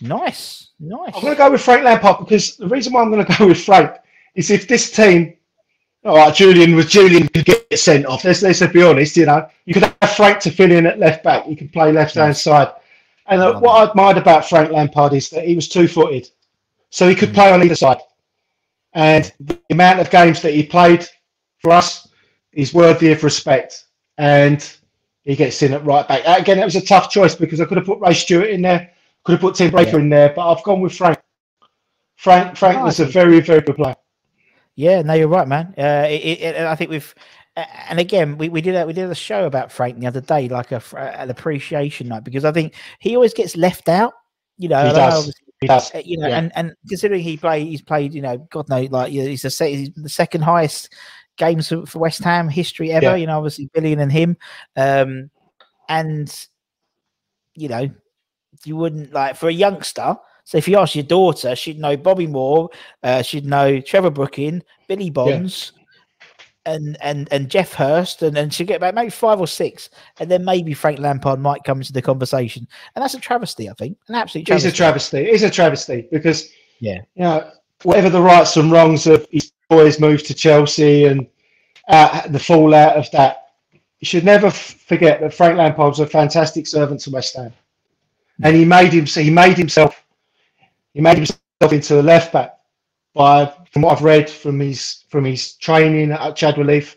Speaker 2: nice nice.
Speaker 3: I'm going to go with Frank Lampard because the reason why I'm going to go with Frank is if this team, all right, Julian was Julian could get sent off. Let's let's be honest. You know, you could have Frank to fill in at left back. You could play left hand side. And uh, what I admired about Frank Lampard is that he was two footed, so he could play on either side. And the amount of games that he played for us is worthy of respect. And he gets in at right back. Again, it was a tough choice because I could have put Ray Stewart in there, could have put Tim Breacker in there, but I've gone with Frank. Frank Frank
Speaker 2: Oh,
Speaker 3: was a very, very good player.
Speaker 2: Yeah, no, you're right, man. Uh, it, it, I think we've, uh, and again, we, we did a, we did a show about Frank the other day, like a an appreciation night, because I think he always gets left out. You know,
Speaker 3: He
Speaker 2: and
Speaker 3: does. He does.
Speaker 2: uh, you know,
Speaker 3: Yeah.
Speaker 2: and, and considering he played, he's played, you know, God knows, like you know, he's the he's the second highest games for, for West Ham history ever.
Speaker 3: Yeah.
Speaker 2: You know, obviously Billion and him, um, and you know, you wouldn't like for a youngster. So if you ask your daughter, she'd know Bobby Moore, uh, she'd know Trevor Brooking, Billy Bonds, and and and Geoff Hurst, and, and she'd get about maybe five or six, and then maybe Frank Lampard might come into the conversation, and that's a travesty, I think, an absolute
Speaker 3: It's a travesty. It's a travesty because
Speaker 2: Yeah.
Speaker 3: you know whatever the rights and wrongs of his boys move to Chelsea and uh, the fallout of that, you should never forget that Frank Lampard was a fantastic servant to West Ham, and he made him. He made himself. He made himself into a left back by, from what I've read from his from his training at Chadwell Heath,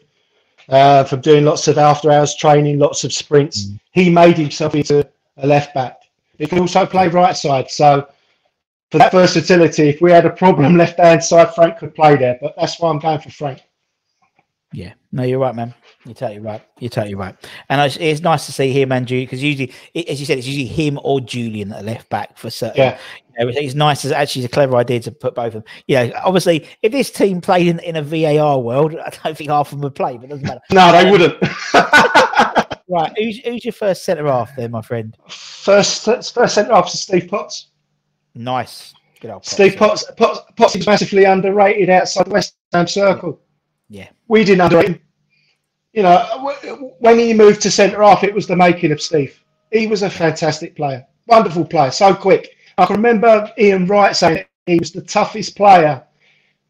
Speaker 3: uh, from doing lots of after hours training, lots of sprints. He made himself into a left back. He can also play right side. So for that versatility, if we had a problem left hand side, Frank could play there. But that's why I'm going for Frank.
Speaker 2: Yeah, no, you're right, man. You're totally right. You're totally right. And it's, it's nice to see him and Julian because usually, it, as you said, it's usually him or Julian at left back for certain.
Speaker 3: Yeah.
Speaker 2: You know, it's nice. It's actually it's a clever idea to put both of them. You know, obviously, if this team played in, in a VAR world, I don't think half of them would play, but it doesn't matter.
Speaker 3: No, they wouldn't.
Speaker 2: Right, who's, who's your first centre half there, my friend?
Speaker 3: first, first centre half is Steve Potts.
Speaker 2: Nice. Good old
Speaker 3: Steve
Speaker 2: Potts.
Speaker 3: Potts, Potts, Potts is massively underrated outside the West Ham circle.
Speaker 2: Yeah.
Speaker 3: We didn't underrate him. You know, when he moved to centre half, it was the making of Steve. He was a fantastic player, wonderful player, so quick. I can remember Ian Wright saying he was the toughest player,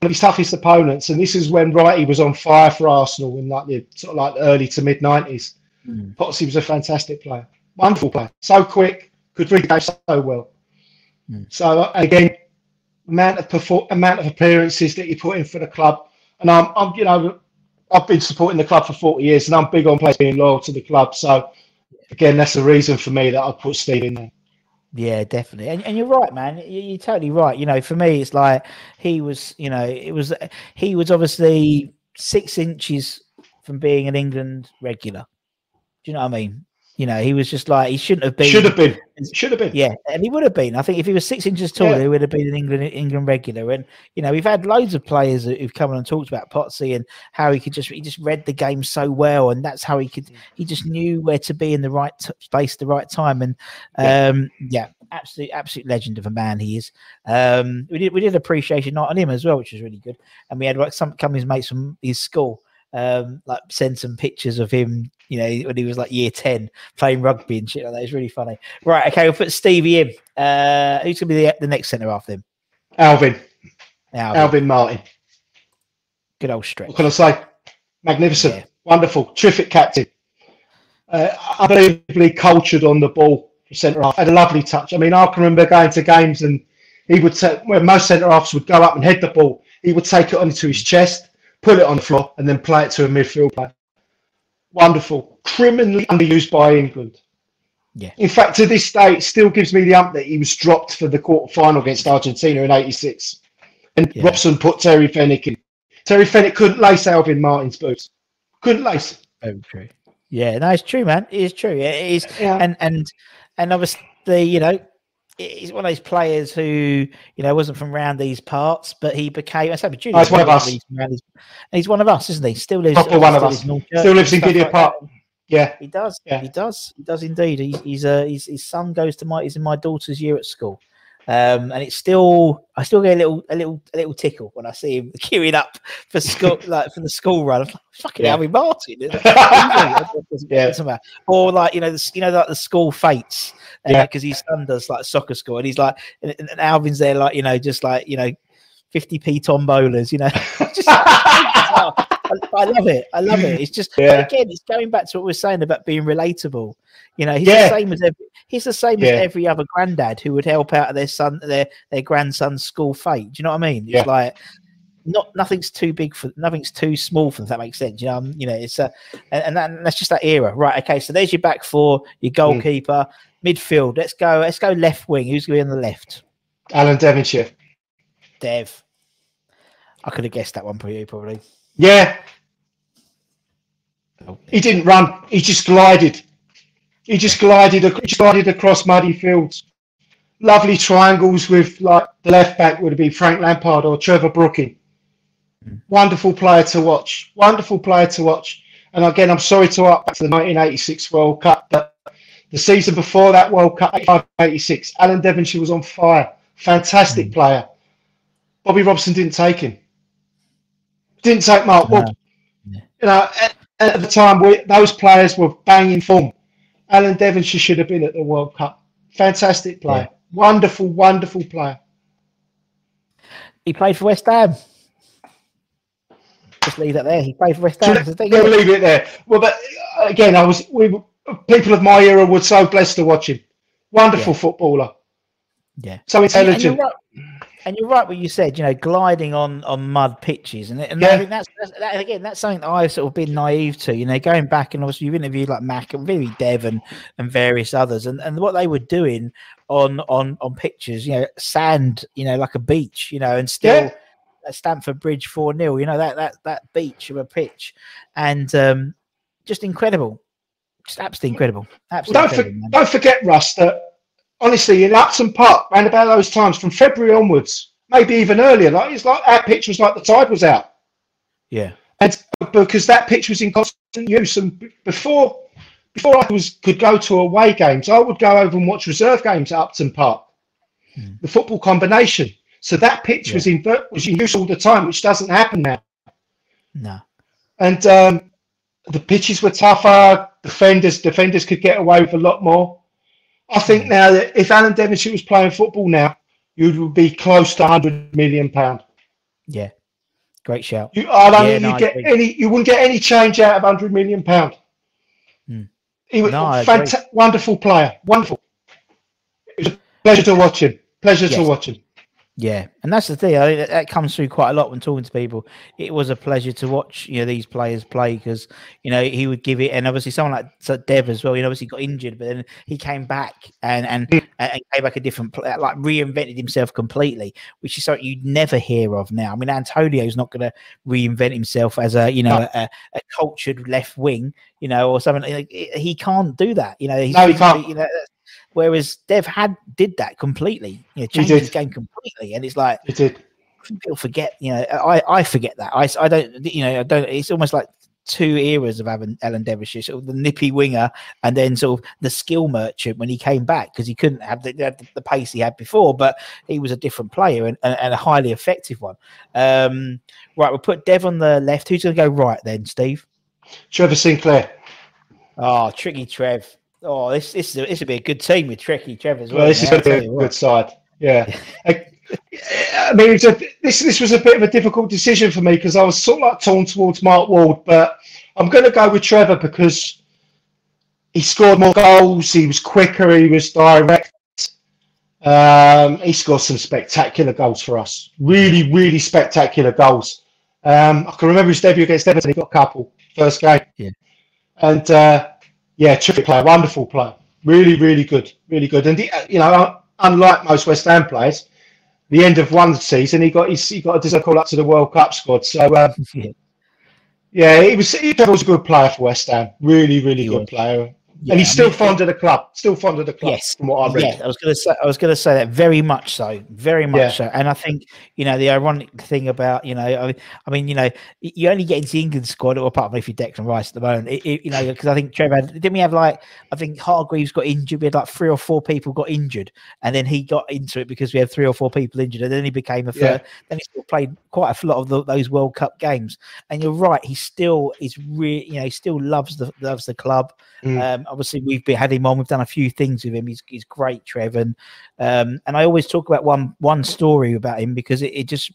Speaker 3: one of his toughest opponents, and this is when Wrighty was on fire for Arsenal in like the sort of like early to mid nineties.
Speaker 2: Mm.
Speaker 3: Was a fantastic player, wonderful player, so quick, could read game so well.
Speaker 2: Mm.
Speaker 3: So uh, again, amount of perfor- amount of appearances that you put in for the club, and I'm, I'm you know, I've been supporting the club for 40 years, and I'm big on players being loyal to the club. So again, that's the reason for me that I put Steve in there.
Speaker 2: Yeah, definitely. And, and you're right, man. You- You're totally right. You know, for me, it's like he was, you know, it was, he was obviously six inches from being an England regular. Do you know what I mean? You know, he was just like, he shouldn't have been.
Speaker 3: Should have been, should have been.
Speaker 2: Yeah, and he would have been. I think if he was six inches taller,
Speaker 3: Yeah.
Speaker 2: he would have been an England England regular. And you know, we've had loads of players who- who've come on and talked about Potsy and how he could just he just read the game so well, and that's how he could he just knew where to be in the right space, the right time. And um, yeah, absolute absolute legend of a man he is. Um, we did we did appreciation night on him as well, which was really good. And we had like some come his mates from his school. Um, like send some pictures of him, you know, when he was like year 10 playing rugby and shit like that. It's really funny. Right, okay, we'll put Stevie in. Uh, who's gonna be the, the next centre after him?
Speaker 3: Alvin,
Speaker 2: Alvin.
Speaker 3: Alvin Martin.
Speaker 2: Good old stretch.
Speaker 3: What can I say? Magnificent,
Speaker 2: Yeah.
Speaker 3: wonderful, terrific captain. Uh, unbelievably cultured on the ball for centre half. Had a lovely touch. I mean, I can remember going to games and he would take where most centre halves would go up and head the ball. He would take it onto his chest, put it on the floor, and then play it to a midfield player. Wonderful, criminally underused by England.
Speaker 2: Yeah.
Speaker 3: In fact, to this day, it still gives me the ump that he was dropped for the quarter final against Argentina in '86, and
Speaker 2: Yeah.
Speaker 3: Robson put Terry Fenwick in. Terry Fenwick couldn't lace Alvin Martin's boots. Couldn't lace.
Speaker 2: Very true. Yeah, no, it's true, man. It is true. It is,
Speaker 3: Yeah.
Speaker 2: and and and obviously, you know, he's one of those players who you know wasn't from around these parts, but he became. I said, but Julian,
Speaker 3: Oh, he's one of us.
Speaker 2: he's these- and he's one of us, isn't he? Still lives.
Speaker 3: Proper one of us.
Speaker 2: in
Speaker 3: Still lives in Gideon
Speaker 2: like
Speaker 3: Park.
Speaker 2: that.
Speaker 3: Yeah.
Speaker 2: He does.
Speaker 3: Yeah.
Speaker 2: He does. He does indeed. He's he's uh he's, his son goes to my he's in my daughter's year at school. Um, and it's still I still get a little a little a little tickle when I see him queuing up for school like for the school run. I'm like, fucking
Speaker 3: Yeah.
Speaker 2: Alvin Martin.
Speaker 3: Yeah.
Speaker 2: Or like you know the you know like the school fetes.
Speaker 3: Yeah.
Speaker 2: because his son does like soccer school and he's like and, and Alvin's there like you know just like you know 50p tombolas, you know. just, I, love it. I love it. It's just
Speaker 3: Yeah.
Speaker 2: again, it's going back to what we are saying about being relatable. You know, he's
Speaker 3: Yeah.
Speaker 2: the same as every, he's the same
Speaker 3: Yeah.
Speaker 2: as every other granddad who would help out their son their their grandson's school fete. Do you know what I mean? It's like not nothing's too big for nothing's too small for them, if that makes sense. You know, um, you know, it's a and, that, and that's just that era, right? Okay, so there's your back four, your
Speaker 3: Mm.
Speaker 2: goalkeeper, midfield. Let's go. Let's go left wing. Who's going to be on the left?
Speaker 3: Alan Devonshire.
Speaker 2: Dev. I could have guessed that one for you, probably.
Speaker 3: Yeah. He didn't run. He just glided. He just glided. He just glided across muddy fields. Lovely triangles with like the left back would have been Frank Lampard or Trevor Brooking. Hmm. Wonderful player to watch. Wonderful player to watch. And again, I'm sorry to up back to the 1986 World Cup, but the season before that World Cup, 85-86, Alan Devonshire was on fire. Fantastic hmm. player. Bobby Robson didn't take him. Didn't take Mark
Speaker 2: No.
Speaker 3: You know, at, at the time, we, those players were banging form. Alan Devonshire should have been at the World Cup. Fantastic player. Wonderful, wonderful player.
Speaker 2: He played for West Ham. Just leave that there. He played for West Ham. So
Speaker 3: we'll leave it there. Well, but uh, again, I was we people of my era were so blessed to watch him. Wonderful footballer,
Speaker 2: Yeah.
Speaker 3: so
Speaker 2: And, you- and
Speaker 3: intelligent.
Speaker 2: And you're right what you said. You know, gliding on on mud pitches, and, and
Speaker 3: Yeah.
Speaker 2: I think that's, that's that, again that's something that I've sort of been naive to. You know, going back and obviously you've interviewed like Mac and really Dev and, and various others, and, and what they were doing on on on pictures. You know, sand. You know, like a beach. You know, and still.
Speaker 3: Yeah.
Speaker 2: at Stamford Bridge four 0 You know that that that beach of a pitch, and um, just incredible, just absolutely incredible. Absolutely
Speaker 3: Don't,
Speaker 2: incredible, man.
Speaker 3: don't forget, Russ, that honestly, in Upton Park, around about those times, from February onwards, maybe even earlier, like it's like our pitch was like the tide was out.
Speaker 2: Yeah,
Speaker 3: and because that pitch was in constant use, and before before I was could go to away games, I would go over and watch reserve games at Upton Park, the football combination. So that pitch was in was in use all the time, which doesn't happen now.
Speaker 2: no,
Speaker 3: And um, the pitches were tougher. Defenders defenders could get away with a lot more. I think now that if Alan Devonshire was playing football now, you would be close to 100 million pound.
Speaker 2: yeah, great shout.
Speaker 3: You, I don't
Speaker 2: Yeah,
Speaker 3: think
Speaker 2: no,
Speaker 3: get any. You wouldn't get any change out of hundred million pound.
Speaker 2: Hmm.
Speaker 3: He was
Speaker 2: No, I
Speaker 3: a fanta- wonderful player. Wonderful. It was a pleasure to watch him. Pleasure to watch him.
Speaker 2: Yeah, and that's the thing. I think that, that comes through quite a lot when talking to people. It was a pleasure to watch, you know, these players play because you know he would give it, and obviously someone like Dev as well. You know, obviously got injured, but then he came back and and, and came back a different, pl- uh, like reinvented himself completely, which is something you'd never hear of now. I mean, Antonio's not going to reinvent himself as a you know a, a cultured left wing, you know, or something. Like, he can't do that. You know, he's
Speaker 3: No, he can't.
Speaker 2: You know, Whereas Dev had did that completely, you know, changed his game completely, and it's like
Speaker 3: He did.
Speaker 2: people forget. You know, I I forget that. I I don't. You know, I don't. It's almost like two eras of Alan, Alan Devonshire, sort of the nippy winger, and then sort of the skill merchant when he came back because he couldn't have the, the, the pace he had before, but he was a different player and, and, and a highly effective one. Um, right, we'll put Dev on the left. Who's going to go right then, Steve?
Speaker 3: Trevor Sinclair.
Speaker 2: Oh, tricky Trev. Oh, this this is this would be a good team with tricky Trev as well.
Speaker 3: Well, this is going to be a good side. Yeah. I, I mean, it's a, this this was a bit of a difficult decision for me because I was sort of like torn towards Mark Ward, but I'm going to go with Trevor because he scored more goals. He was quicker. He was direct. Um, he scored some spectacular goals for us. Really, really spectacular goals. Um, I can remember his debut against Everton. He got a couple first game.
Speaker 2: Yeah.
Speaker 3: And uh, yeah, terrific player, wonderful player. Really, really good, really good. And he, you know, unlike most West Ham players, the end of one season he got his, he got a call up to the World Cup squad. So um,
Speaker 2: Yeah.
Speaker 3: yeah, he was he was a good player for West Ham. Really, really
Speaker 2: He
Speaker 3: good
Speaker 2: was.
Speaker 3: player.
Speaker 2: Yeah,
Speaker 3: and he's
Speaker 2: I
Speaker 3: still
Speaker 2: mean,
Speaker 3: fond of the club. Still fond of the club.
Speaker 2: Yes.
Speaker 3: from what I read.
Speaker 2: Yeah, I was going to say. I was going to say that very much so, very much
Speaker 3: Yeah.
Speaker 2: so. And I think you know the ironic thing about you know, I mean, I mean, you know, you only get into the England squad, or apart from if you're Declan Rice at the moment, it, it- you know, because I think Trevor didn't we have like I think Hargreaves got injured. We had like three or four people got injured, and then he got into it because we had three or four people injured, and then he became a
Speaker 3: Yeah.
Speaker 2: third. Then he still played quite a lot of the, those World Cup games. And you're right, he still is really, you know, he still loves the loves the club.
Speaker 3: Mm.
Speaker 2: Um, obviously, we've been, had him on. We've done a few things with him. He's, he's great, Trev, and um, and I always talk about one one story about him because it, it just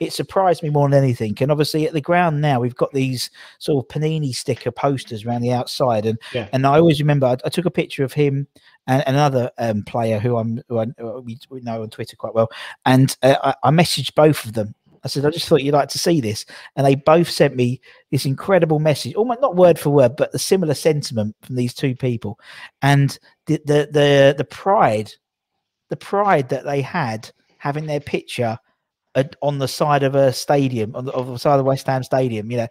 Speaker 2: it surprised me more than anything. And obviously, at the ground now, we've got these sort of panini sticker posters around the outside, and
Speaker 3: Yeah.
Speaker 2: and I always remember I, I took a picture of him and another um, player who I'm who I, who we know on Twitter quite well, and uh, I, I messaged both of them. I said, I just thought you'd like to see this. And they both sent me this incredible message, almost not word for word, but the similar sentiment from these two people. And the the the, the pride, the pride that they had having their picture on the side of a stadium, on the, on the side of the West Ham Stadium, you know,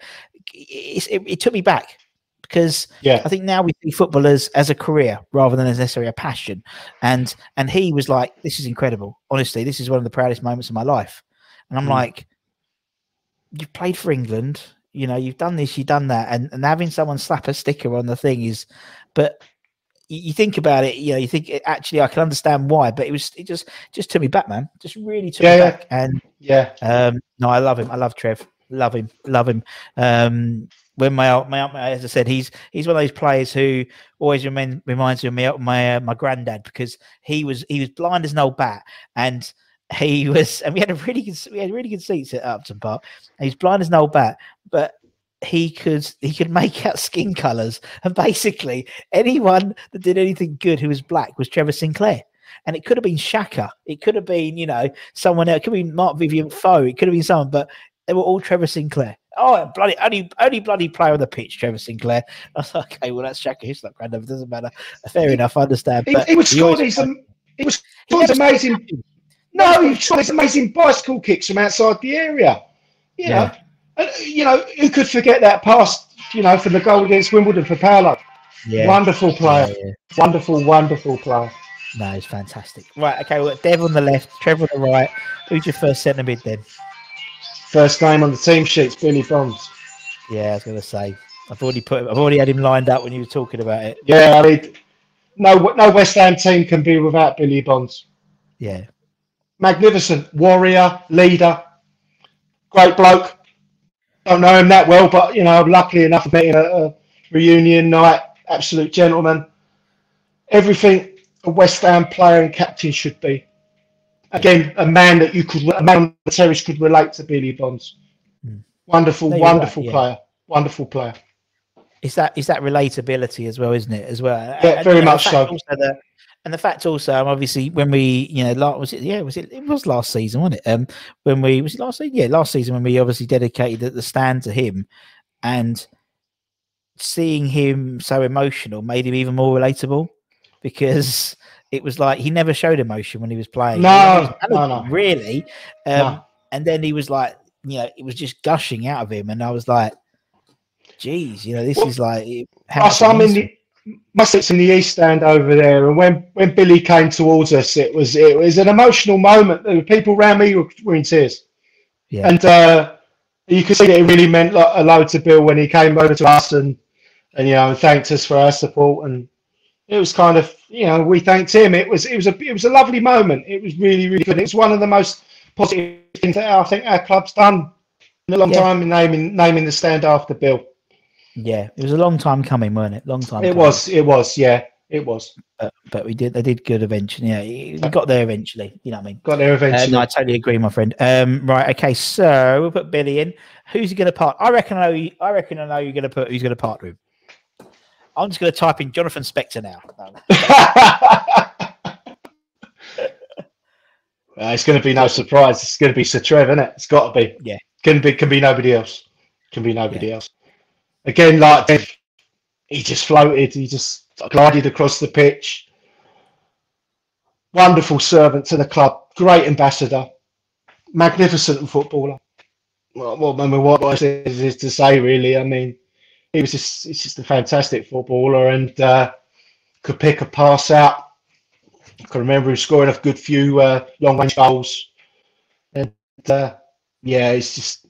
Speaker 2: it, it, it took me back because
Speaker 3: Yeah.
Speaker 2: I think now we see footballers as a career rather than as necessarily a passion. And and he was like, "This is incredible. Honestly, this is one of the proudest moments of my life." And I'm
Speaker 3: Mm.
Speaker 2: like, "You've played for England. You know, you've done this, you've done that, and and having someone slap a sticker on the thing is, but." You you think about it, you know. You think actually, I can understand why, but it was it just just took me back, man. Just really took
Speaker 3: Yeah,
Speaker 2: me
Speaker 3: yeah.
Speaker 2: back, and
Speaker 3: Yeah.
Speaker 2: um, no, I love him. I love Trev. Love him. Love him. Um, when my my my as I said, he's he's one of those players who always remain, reminds me of me my uh, my granddad because he was he was blind as an old bat and he was and we had a really good we had really good seats at Upton Park. He's blind as an old bat, but he could he could make out skin colors and basically anyone that did anything good who was black was Trevor Sinclair. And it could have been Shaka. It could have been, you know, someone else. It could have been Marc-Vivien Foé. It could have been someone, but they were all Trevor Sinclair. Oh, bloody only only bloody player on the pitch, Trevor Sinclair. I was like, okay, well that's Shaka. He's not random. It doesn't matter. Fair enough. I understand.
Speaker 3: He,
Speaker 2: But
Speaker 3: he was scored um, he was
Speaker 2: he
Speaker 3: amazing.
Speaker 2: Him.
Speaker 3: No, he shot these amazing bicycle kicks from outside the area. You know, and, uh, you know, who could forget that pass? You know, from the goal against Wimbledon for Paolo.
Speaker 2: Yeah.
Speaker 3: Wonderful player.
Speaker 2: Yeah, yeah.
Speaker 3: Wonderful, wonderful player.
Speaker 2: No, he's fantastic. Right, okay, well, Dev on the left, Trevor on the right. Who's your first centre mid then?
Speaker 3: First name on the team sheet's Billy Bonds.
Speaker 2: Yeah, I was going to say. I've already put. I've already had him lined up when you were talking about it.
Speaker 3: Yeah, I mean, no, no West Ham team can be without Billy Bonds.
Speaker 2: Yeah,
Speaker 3: Magnificent warrior, leader, great bloke. Don't know him that well, but you know, luckily enough, I met him at a reunion night. Absolute gentleman. Everything a West Ham player and captain should be. Again, a man that you could, a man on the terrace could relate to Billy Bonds. Hmm. Wonderful,
Speaker 2: No, you're right,
Speaker 3: wonderful
Speaker 2: yeah.
Speaker 3: player. Wonderful player.
Speaker 2: it's that it's that relatability as well, isn't it? As well.
Speaker 3: Yeah,
Speaker 2: And,
Speaker 3: very
Speaker 2: you know,
Speaker 3: much so.
Speaker 2: Also that, and the fact also, um, obviously, when we, you know, last, was it? Yeah, was it? It was last season, wasn't it? Um, when we was it last season? Yeah, last season when we obviously dedicated the, the stand to him, and seeing him so emotional made him even more relatable because it was like he never showed emotion when he was playing.
Speaker 3: No,
Speaker 2: was
Speaker 3: no, no.
Speaker 2: really. Um,
Speaker 3: No.
Speaker 2: and then he was like, you know, it was just gushing out of him, and I was like, "Geez, you know, this
Speaker 3: Well,
Speaker 2: is like." how it
Speaker 3: in the my seat's in the east stand over there, and when when Billy came towards us, it was it was an emotional moment. The people around me were, were in tears,
Speaker 2: Yeah.
Speaker 3: and uh, you could see that it really meant lo- a lot to Bill when he came over to us and and you know and thanked us for our support, and it was kind of you know we thanked him. It was it was a it was a lovely moment. It was really really good. It's one of the most positive things that I think our club's done in a long
Speaker 2: Yeah.
Speaker 3: time in naming naming the stand after Bill.
Speaker 2: Yeah, it was a long time coming, wasn't it? Long time.
Speaker 3: It
Speaker 2: coming.
Speaker 3: was it was yeah it was.
Speaker 2: but, but we did. They did good eventually. Yeah, we got there eventually. You know what I mean?
Speaker 3: Got there
Speaker 2: Uh,
Speaker 3: eventually.
Speaker 2: no, I totally agree, my friend. Um, right, okay, so we'll put Billy in. Who's he going to part? I reckon. I know. you- I reckon. I know you're going to put. Who's going to partner him? I'm just going to type in Jonathan Spector now. No.
Speaker 3: Uh, it's going to be no surprise. It's going to be Sir Trev, isn't it? It's got to be.
Speaker 2: Yeah.
Speaker 3: Can be. Can be nobody else. Can be nobody else. Again, like he just floated. He just glided across the pitch. Wonderful servant to the club. Great ambassador. Magnificent footballer. Well, I mean, what was it is to say really? I mean, he was just. He's just a fantastic footballer and uh, could pick a pass out. I can remember him scoring a good few uh, long range goals. And uh, yeah, it's just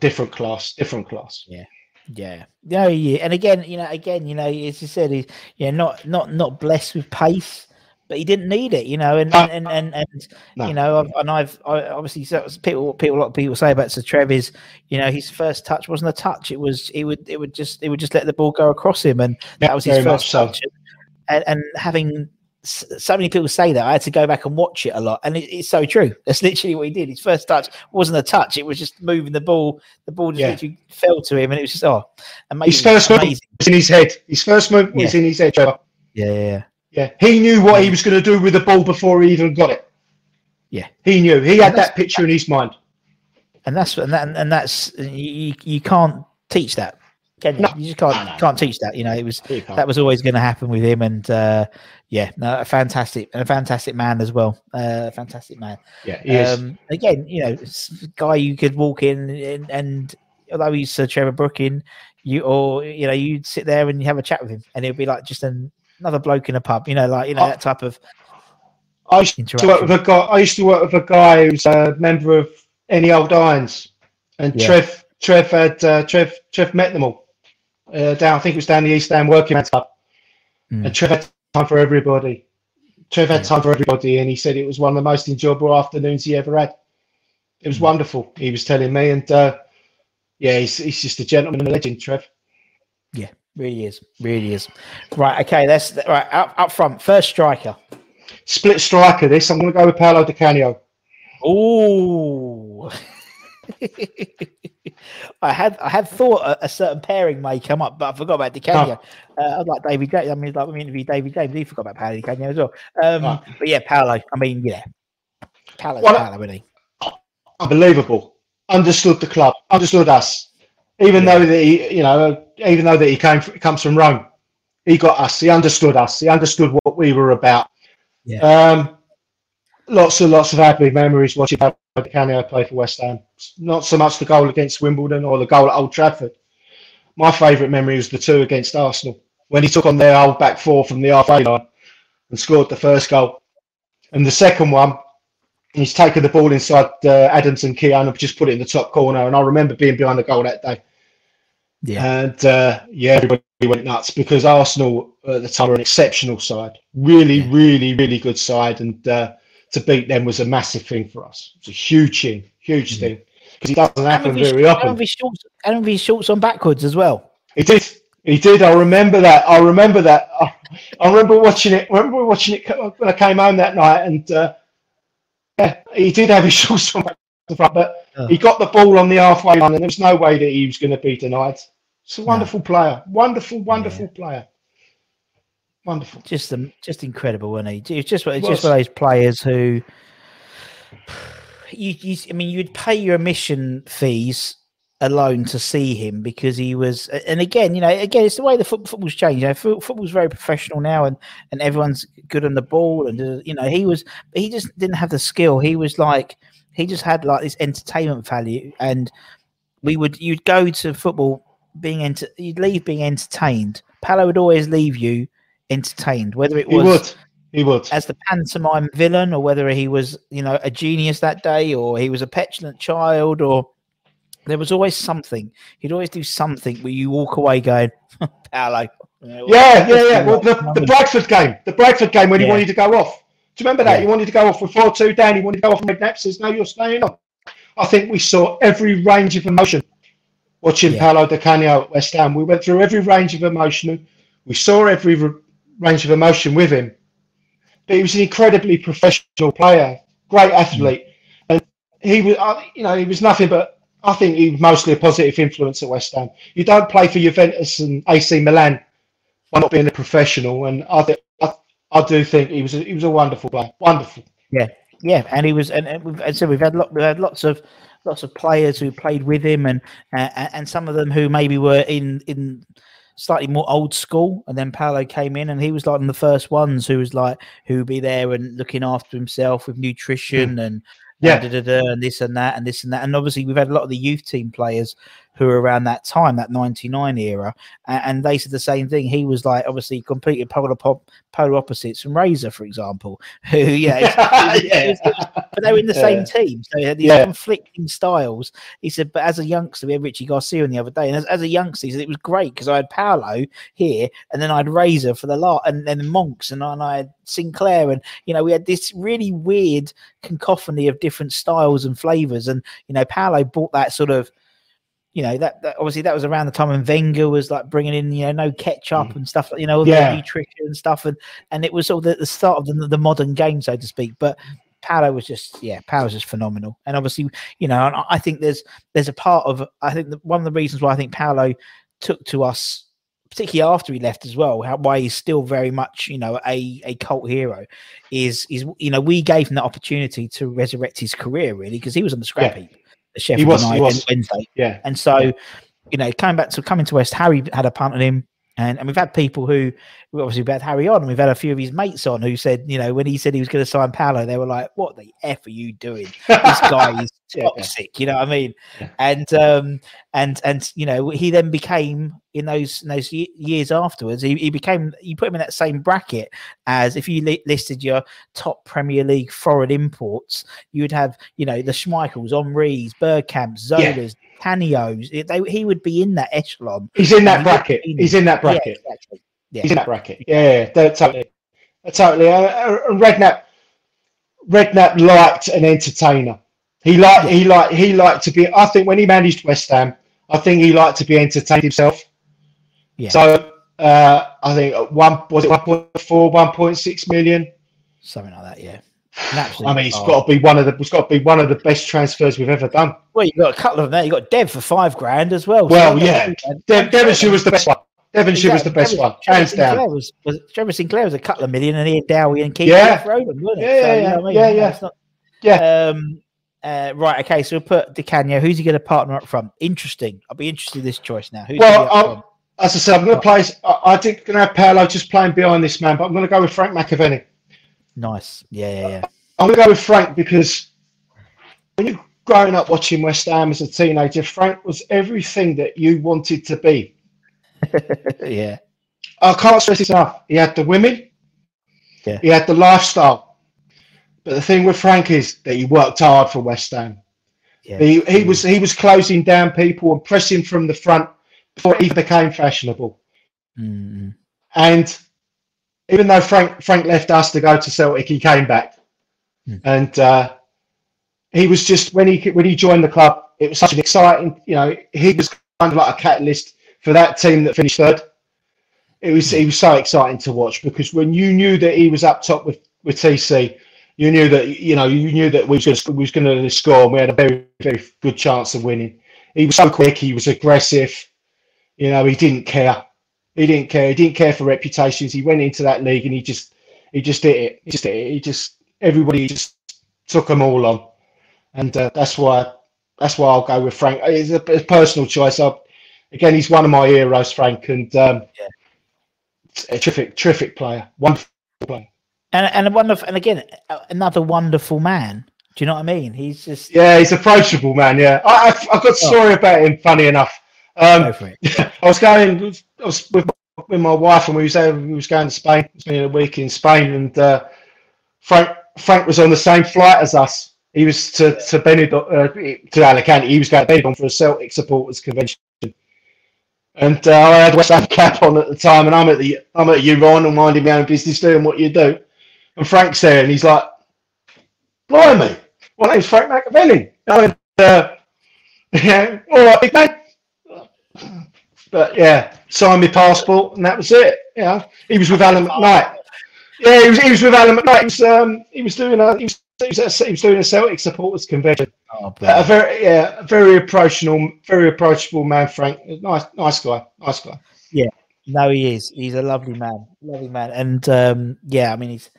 Speaker 3: different class, different class.
Speaker 2: Yeah. Yeah, no, yeah, and again, you know, again, you know, as you said, he's yeah, not not not blessed with pace, but he didn't need it, you know, and and and and, and
Speaker 3: No.
Speaker 2: you know, I've, and I've I, obviously so people people a lot of people say about Sir Trev is, you know, his first touch wasn't a touch; it was it would it would just it would just let the ball go across him, and
Speaker 3: Yeah,
Speaker 2: that was his first
Speaker 3: so.
Speaker 2: touch. And, and having so many people say that, I had to go back and watch it a lot, and it, it's so true. That's literally what he did. His first touch wasn't a touch; it was just moving the ball. The ball just
Speaker 3: Yeah.
Speaker 2: literally fell to him, and it was just oh, amazing.
Speaker 3: His first move
Speaker 2: amazing.
Speaker 3: was in his head. His first move was
Speaker 2: Yeah.
Speaker 3: in his head. Trevor.
Speaker 2: Yeah, yeah, yeah.
Speaker 3: He knew what he was going to do with the ball before he even got it.
Speaker 2: Yeah.
Speaker 3: He knew. He had that picture in his mind.
Speaker 2: and that's and that and that's you- you can't teach that can you?
Speaker 3: No.
Speaker 2: you just can't
Speaker 3: No, no.
Speaker 2: can't teach that you know it was that was always going to happen with him and uh yeah no a fantastic and a fantastic man as well uh fantastic man
Speaker 3: Yeah, he is.
Speaker 2: um again you know guy you could walk in and, and although he's Sir Trevor Brooking you or you know you'd sit there and you have a chat with him and it'd be like just an, another bloke in a pub you know like you know
Speaker 3: Oh.
Speaker 2: that type of
Speaker 3: I used to work with a guy. I used to work with a guy who's a member of Any Old Irons, and
Speaker 2: Yeah.
Speaker 3: Trev, Trev had uh, Trev, Trev met them all uh, down. I think it was down the East End Working Man's Club,
Speaker 2: Mm.
Speaker 3: and Trev had time for everybody. Trev had time for everybody, and he said it was one of the most enjoyable afternoons he ever had. It
Speaker 2: Mm.
Speaker 3: was wonderful. He was telling me, and uh, yeah, he's, he's just a gentleman and a legend, Trev.
Speaker 2: yeah really is really is right okay that's right up, up front first striker
Speaker 3: Split striker. This I'm going to go with Paolo Di Canio.
Speaker 2: Oh, I had I had thought a, a certain pairing may come up, but I forgot about DiCanio. Uh, I'd like David James. I mean, like when we interviewed David James, he forgot about Paolo DiCanio as well. Um,
Speaker 3: Right.
Speaker 2: But yeah, Paolo. I mean, yeah, Paolo,
Speaker 3: Well,
Speaker 2: Paolo, isn't he?
Speaker 3: unbelievable. Understood the club, understood us. Even though that he, you know, even though that he came comes from Rome, he got us. He understood us. He understood what we were about.
Speaker 2: Yeah.
Speaker 3: Um, lots and lots of happy memories watching Di Canio play for West Ham. Not so much the goal against Wimbledon or the goal at Old Trafford. My favourite memory was the two against Arsenal when he took on their old back four from the halfway line and scored the first goal. And the second one, he's taken the ball inside uh, Adams and Keown and just put it in the top corner. And I remember being behind the goal that day.
Speaker 2: Yeah.
Speaker 3: And uh, yeah, everybody went nuts because Arsenal at the time were an exceptional side, really, really, really good side, and uh, to beat them was a massive thing for us. It's a huge thing, huge thing because it doesn't happen very often.
Speaker 2: And with shorts, and with shorts on backwards as well.
Speaker 3: He did. He did. I remember that. I remember that. I, I remember watching it. I remember watching it when I came home that night, and uh, yeah, he did have his shorts on back to front, but
Speaker 2: Oh.
Speaker 3: he got the ball on the halfway line, and there was no way that he was going to be denied. It's a wonderful player. Wonderful, wonderful player. Wonderful.
Speaker 2: Just um, just incredible, wasn't he? It's just it's just one of those players who you, you I mean you'd pay your admission fees alone to see him because he was and again you know again it's the way the foot, football's changed you know football's very professional now and and everyone's good on the ball and uh, you know he was he just didn't have the skill he was like he just had like this entertainment value and we would you'd go to football being enter you'd leave being entertained Paolo would always leave you entertained whether it
Speaker 3: He
Speaker 2: was
Speaker 3: would. He would.
Speaker 2: as the pantomime villain or whether he was you know a genius that day or he was a petulant child or there was always something he'd always do something where you walk away going Paolo you know,
Speaker 3: Yeah, yeah, yeah. Well, the,
Speaker 2: You know what I
Speaker 3: the? Bradford game, the Bradford game when he wanted to go off. Do you remember that?
Speaker 2: Yeah.
Speaker 3: He wanted to go off with 4 2 down. He wanted to go off and Redknapp says, No, you're staying on. I think we saw every range of emotion watching
Speaker 2: Yeah.
Speaker 3: Paolo Di Canio at West Ham. We went through every range of emotion. We saw every range of emotion with him. But he was an incredibly professional player, great athlete. And he was, uh, you know, he was nothing but, I think he was mostly a positive influence at West Ham. You don't play for Juventus and AC Milan by not being a professional. And I, think I, I do think he was a, he was a wonderful player. Wonderful.
Speaker 2: Yeah, yeah, and he was, and, and we've, and so we've had lot, we've had lots of lots of players who played with him, and uh, and some of them who maybe were in in slightly more old school, and then Paolo came in, and he was like one of the first ones who was like who would be there and looking after himself with nutrition hmm. and.
Speaker 3: Yeah.
Speaker 2: da, da, da, and this and that and this and that and obviously we've had a lot of the youth team players who were around that time that 99 era and, they said the same thing he was like obviously completely polar pop polar opposites from razor for example who yeah
Speaker 3: Yeah.
Speaker 2: was- was- but they were in the
Speaker 3: Yeah.
Speaker 2: same team, so they had these
Speaker 3: Yeah.
Speaker 2: conflicting styles. He said, but as a youngster, we had Richie Garcia on the other day, and as, as a youngster, he said it was great because I had Paolo here, and then I had Razor for the lot, and then Monks, and, I- and I had Sinclair, and you know we had this really weird cacophony of different styles and flavors, and you know Paolo brought that sort of. You know that, that obviously that was around the time when Wenger was like bringing in you know no ketchup mm. and stuff like you know all the
Speaker 3: Yeah.
Speaker 2: nutrition and stuff and and it was sort of the, the start of the, the modern game so to speak but Paolo was just yeah, Paolo was just phenomenal, and obviously you know, and I- think there's there's a part of I think one of the reasons why I think Paolo took to us, particularly after he left as well, how, why he's still very much you know a a cult hero, is is you know we gave him the opportunity to resurrect his career really because he was on the scrap
Speaker 3: Yeah.
Speaker 2: heap Sheffield
Speaker 3: was, he was.
Speaker 2: on Wednesday,
Speaker 3: Yeah.
Speaker 2: and so you know coming back to coming to West, Harry had a punt on him. And, and we've had people who, we obviously we've had Harry on, and we've had a few of his mates on who said, you know, when he said he was going to sign Paolo, they were like, "What the f are you doing? This guy is
Speaker 3: Yeah.
Speaker 2: toxic." You know what I mean?
Speaker 3: Yeah.
Speaker 2: And um, and and you know, he then became in those in those years afterwards, he, he became you put him in that same bracket as if you li- listed your top Premier League foreign imports, you would have you know the Schmeichels, Omri's, Bergkamps,
Speaker 3: Yeah.
Speaker 2: Zolas, Canios. They, he would be in that echelon.
Speaker 3: He's in that bracket.
Speaker 2: be-
Speaker 3: He's in that
Speaker 2: Yeah,
Speaker 3: bracket.
Speaker 2: exactly. Yeah.
Speaker 3: He's in that bracket. Yeah, yeah, yeah, totally. Totally. Uh, uh, Redknapp, Redknapp liked an entertainer. He liked, he liked, he liked to be. I think when he managed West Ham, I think he liked to be entertained himself.
Speaker 2: Yeah.
Speaker 3: So uh, I think one was it 1.4, 1.6 million.
Speaker 2: Something like that, yeah. An absolute
Speaker 3: I mean, it's
Speaker 2: star.
Speaker 3: got to be one of the. It's got to be one of the best transfers we've ever done.
Speaker 2: Well, you got a couple of them there. You got Dev for five grand as well.
Speaker 3: Well,
Speaker 2: So,
Speaker 3: yeah.
Speaker 2: and-
Speaker 3: De- Devonshire was the best one. Devonshire was the best
Speaker 2: Trevor-
Speaker 3: one,
Speaker 2: Trevor
Speaker 3: hands
Speaker 2: Sinclair
Speaker 3: down.
Speaker 2: Was, was Trevor Sinclair was a couple of million, and he had Dowie and Keith
Speaker 3: Yeah.
Speaker 2: them, wasn't it?
Speaker 3: Yeah, yeah,
Speaker 2: you know
Speaker 3: yeah.
Speaker 2: I mean?
Speaker 3: Yeah, yeah.
Speaker 2: not-
Speaker 3: Yeah.
Speaker 2: Um, uh, right. Okay. So we'll put Di Canio. Who's he going to partner up from? Interesting. I'll be interested in this choice now. Who's
Speaker 3: Well,
Speaker 2: he up
Speaker 3: I'll-
Speaker 2: from?
Speaker 3: As I said, I'm going to play. I, I think going to have Paolo just playing behind this man, but I'm going to go with Frank McAvenny.
Speaker 2: Nice. Yeah, yeah, yeah.
Speaker 3: I'm going to go with Frank because when you're growing up watching West Ham as a teenager, Frank was everything that you wanted to be.
Speaker 2: yeah.
Speaker 3: I can't stress this enough. He had the women,
Speaker 2: Yeah.
Speaker 3: he had the lifestyle. But the thing with Frank is that he worked hard for West Ham.
Speaker 2: Yeah.
Speaker 3: He, he was he was closing down people and pressing from the front before he became fashionable.
Speaker 2: Mm.
Speaker 3: And even though Frank Frank left us to go to Celtic, he came back,
Speaker 2: Hmm.
Speaker 3: and uh, he was just when he when he joined the club, it was such an exciting. You know, he was kind of like a catalyst for that team that finished third. It was he was so exciting to watch because when you knew that he was up top with with TC, you knew that you know you knew that we was we was going to score, and we had a very very good chance of winning. He was so quick, he was aggressive. You know, he didn't care. He didn't care. He didn't care for reputations. He went into that league and he just he just did it. He just did it. He just everybody just took them all on, and uh, that's why that's why I'll go with Frank. It's a, a personal choice. I, again, he's one of my heroes, Frank, and um, a terrific terrific player, wonderful player.
Speaker 2: And and a wonderful, and again, another wonderful man. Do you know what I mean? He's just
Speaker 3: Yeah, he's approachable, man. Yeah, I, I've, I've got a story about him. Funny enough, um. I was going, with- I was with, with my wife, and we was there, we was going to Spain, spending a week in Spain, and uh, Frank Frank was on the same flight as us. He was to to Benidorm, uh, to Alicante. He was going to Benidorm for a Celtic supporters convention, and uh, I had West Ham cap on at the time, and I'm at the I'm at Uron and minding my own business, doing what you do. And Frank's there, and he's like, "Blimey, my name's Frank Machiavelli." I went, uh, "Yeah, all right, big man." But yeah, signed my passport, and that was it. Know, he was with Allen McKnight. Yeah, he was. He was with Allen McKnight. He was. Um, he was doing a. He was, he was, at- he was doing a Celtic supporters convention.
Speaker 2: Oh,
Speaker 3: A very, yeah, a very approachable, very approachable man, Frank. Nice, nice guy, nice guy.
Speaker 2: Yeah, no, he is. He's a lovely man, lovely man, and um, yeah, I mean, he's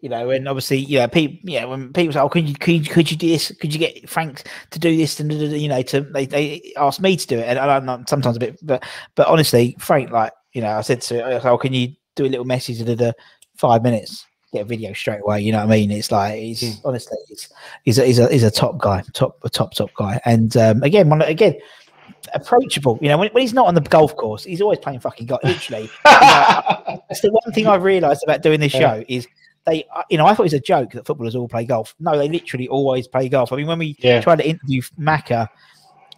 Speaker 2: you know, and obviously, you know, people, yeah, when people say, "Oh, could you, could you, could you do this? Could you get Frank to do this?" and da, da, da," you know, to they, they ask me to do it, and I know sometimes a bit, but but honestly, Frank, like you know, I said to, "Oh, can you do a little message in the five minutes?" Get a video straight away. You know what I mean? It's like he's honestly, he's he's a, he's a he's a top guy, top a top top guy, and um, again, one again approachable. You know, when, when he's not on the golf course, he's always playing fucking golf. Literally, you know, that's the one thing I've realised about doing this
Speaker 3: Yeah.
Speaker 2: show is they, uh, you know, I thought it was a joke that footballers all play golf. No, they literally always play golf. I mean, when we
Speaker 3: Yeah.
Speaker 2: tried to interview Macca,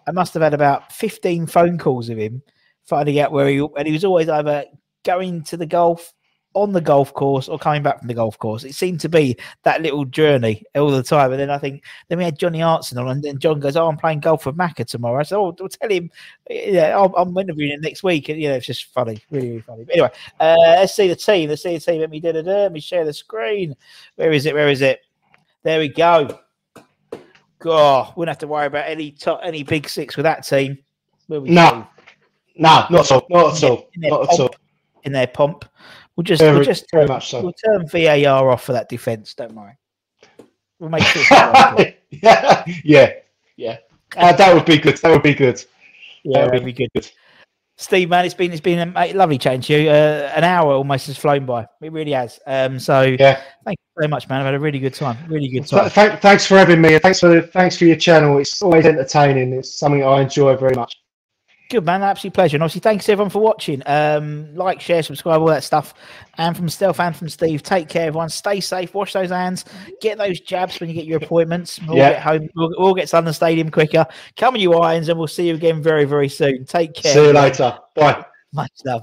Speaker 2: I must have had about fifteen phone calls of him, finding out where he, and he was always either going to the golf on the golf course or coming back from the golf course. It seemed to be that little journey all the time. And then I think then we had Johnny Artson on, and then John goes, "Oh, I'm playing golf with Macca tomorrow." I said, "Oh, I'll tell him, yeah, I'll, I'm interviewing him next week." And you know, it's just funny, really, really funny. But anyway, uh, let's see the team. Let's see the team. Let me da da da. Let me share the screen. Where is it? Where is it? There we go. God, wouldn't have to worry about any top, any big six with that team. We,
Speaker 3: No. No, not at all. Not at all.
Speaker 2: In their
Speaker 3: Not at all.
Speaker 2: In their pomp. We'll just,
Speaker 3: Very,
Speaker 2: we'll just
Speaker 3: very
Speaker 2: turn,
Speaker 3: much so.
Speaker 2: we'll turn VAR off for that defence. Don't worry. We'll make sure. it's not working.
Speaker 3: yeah, yeah, yeah. Uh, that would be good. That would be good.
Speaker 2: yeah,
Speaker 3: That
Speaker 2: it'll be good. Steve, man, it's been it's been a mate, lovely chatting to you. Uh, an hour almost has flown by. It really has. Um, so
Speaker 3: Yeah.
Speaker 2: thank you very much, man. I've had a really good time. Really good
Speaker 3: Th-
Speaker 2: time.
Speaker 3: thanks for having me. Thanks for thanks for your channel. It's always entertaining. It's something I enjoy very much.
Speaker 2: Good man, absolute pleasure. And obviously, thanks everyone for watching. Um, like, share, subscribe, all that stuff. And from Stealth and from Steve, take care, everyone. Stay safe, wash those hands, get those jabs when you get your appointments. We'll
Speaker 3: Yeah.
Speaker 2: get home, we'll, we'll get to London Stadium quicker. Come on, you irons, and we'll see you again very, very soon. Take care.
Speaker 3: See you later. Bye.
Speaker 2: Much love.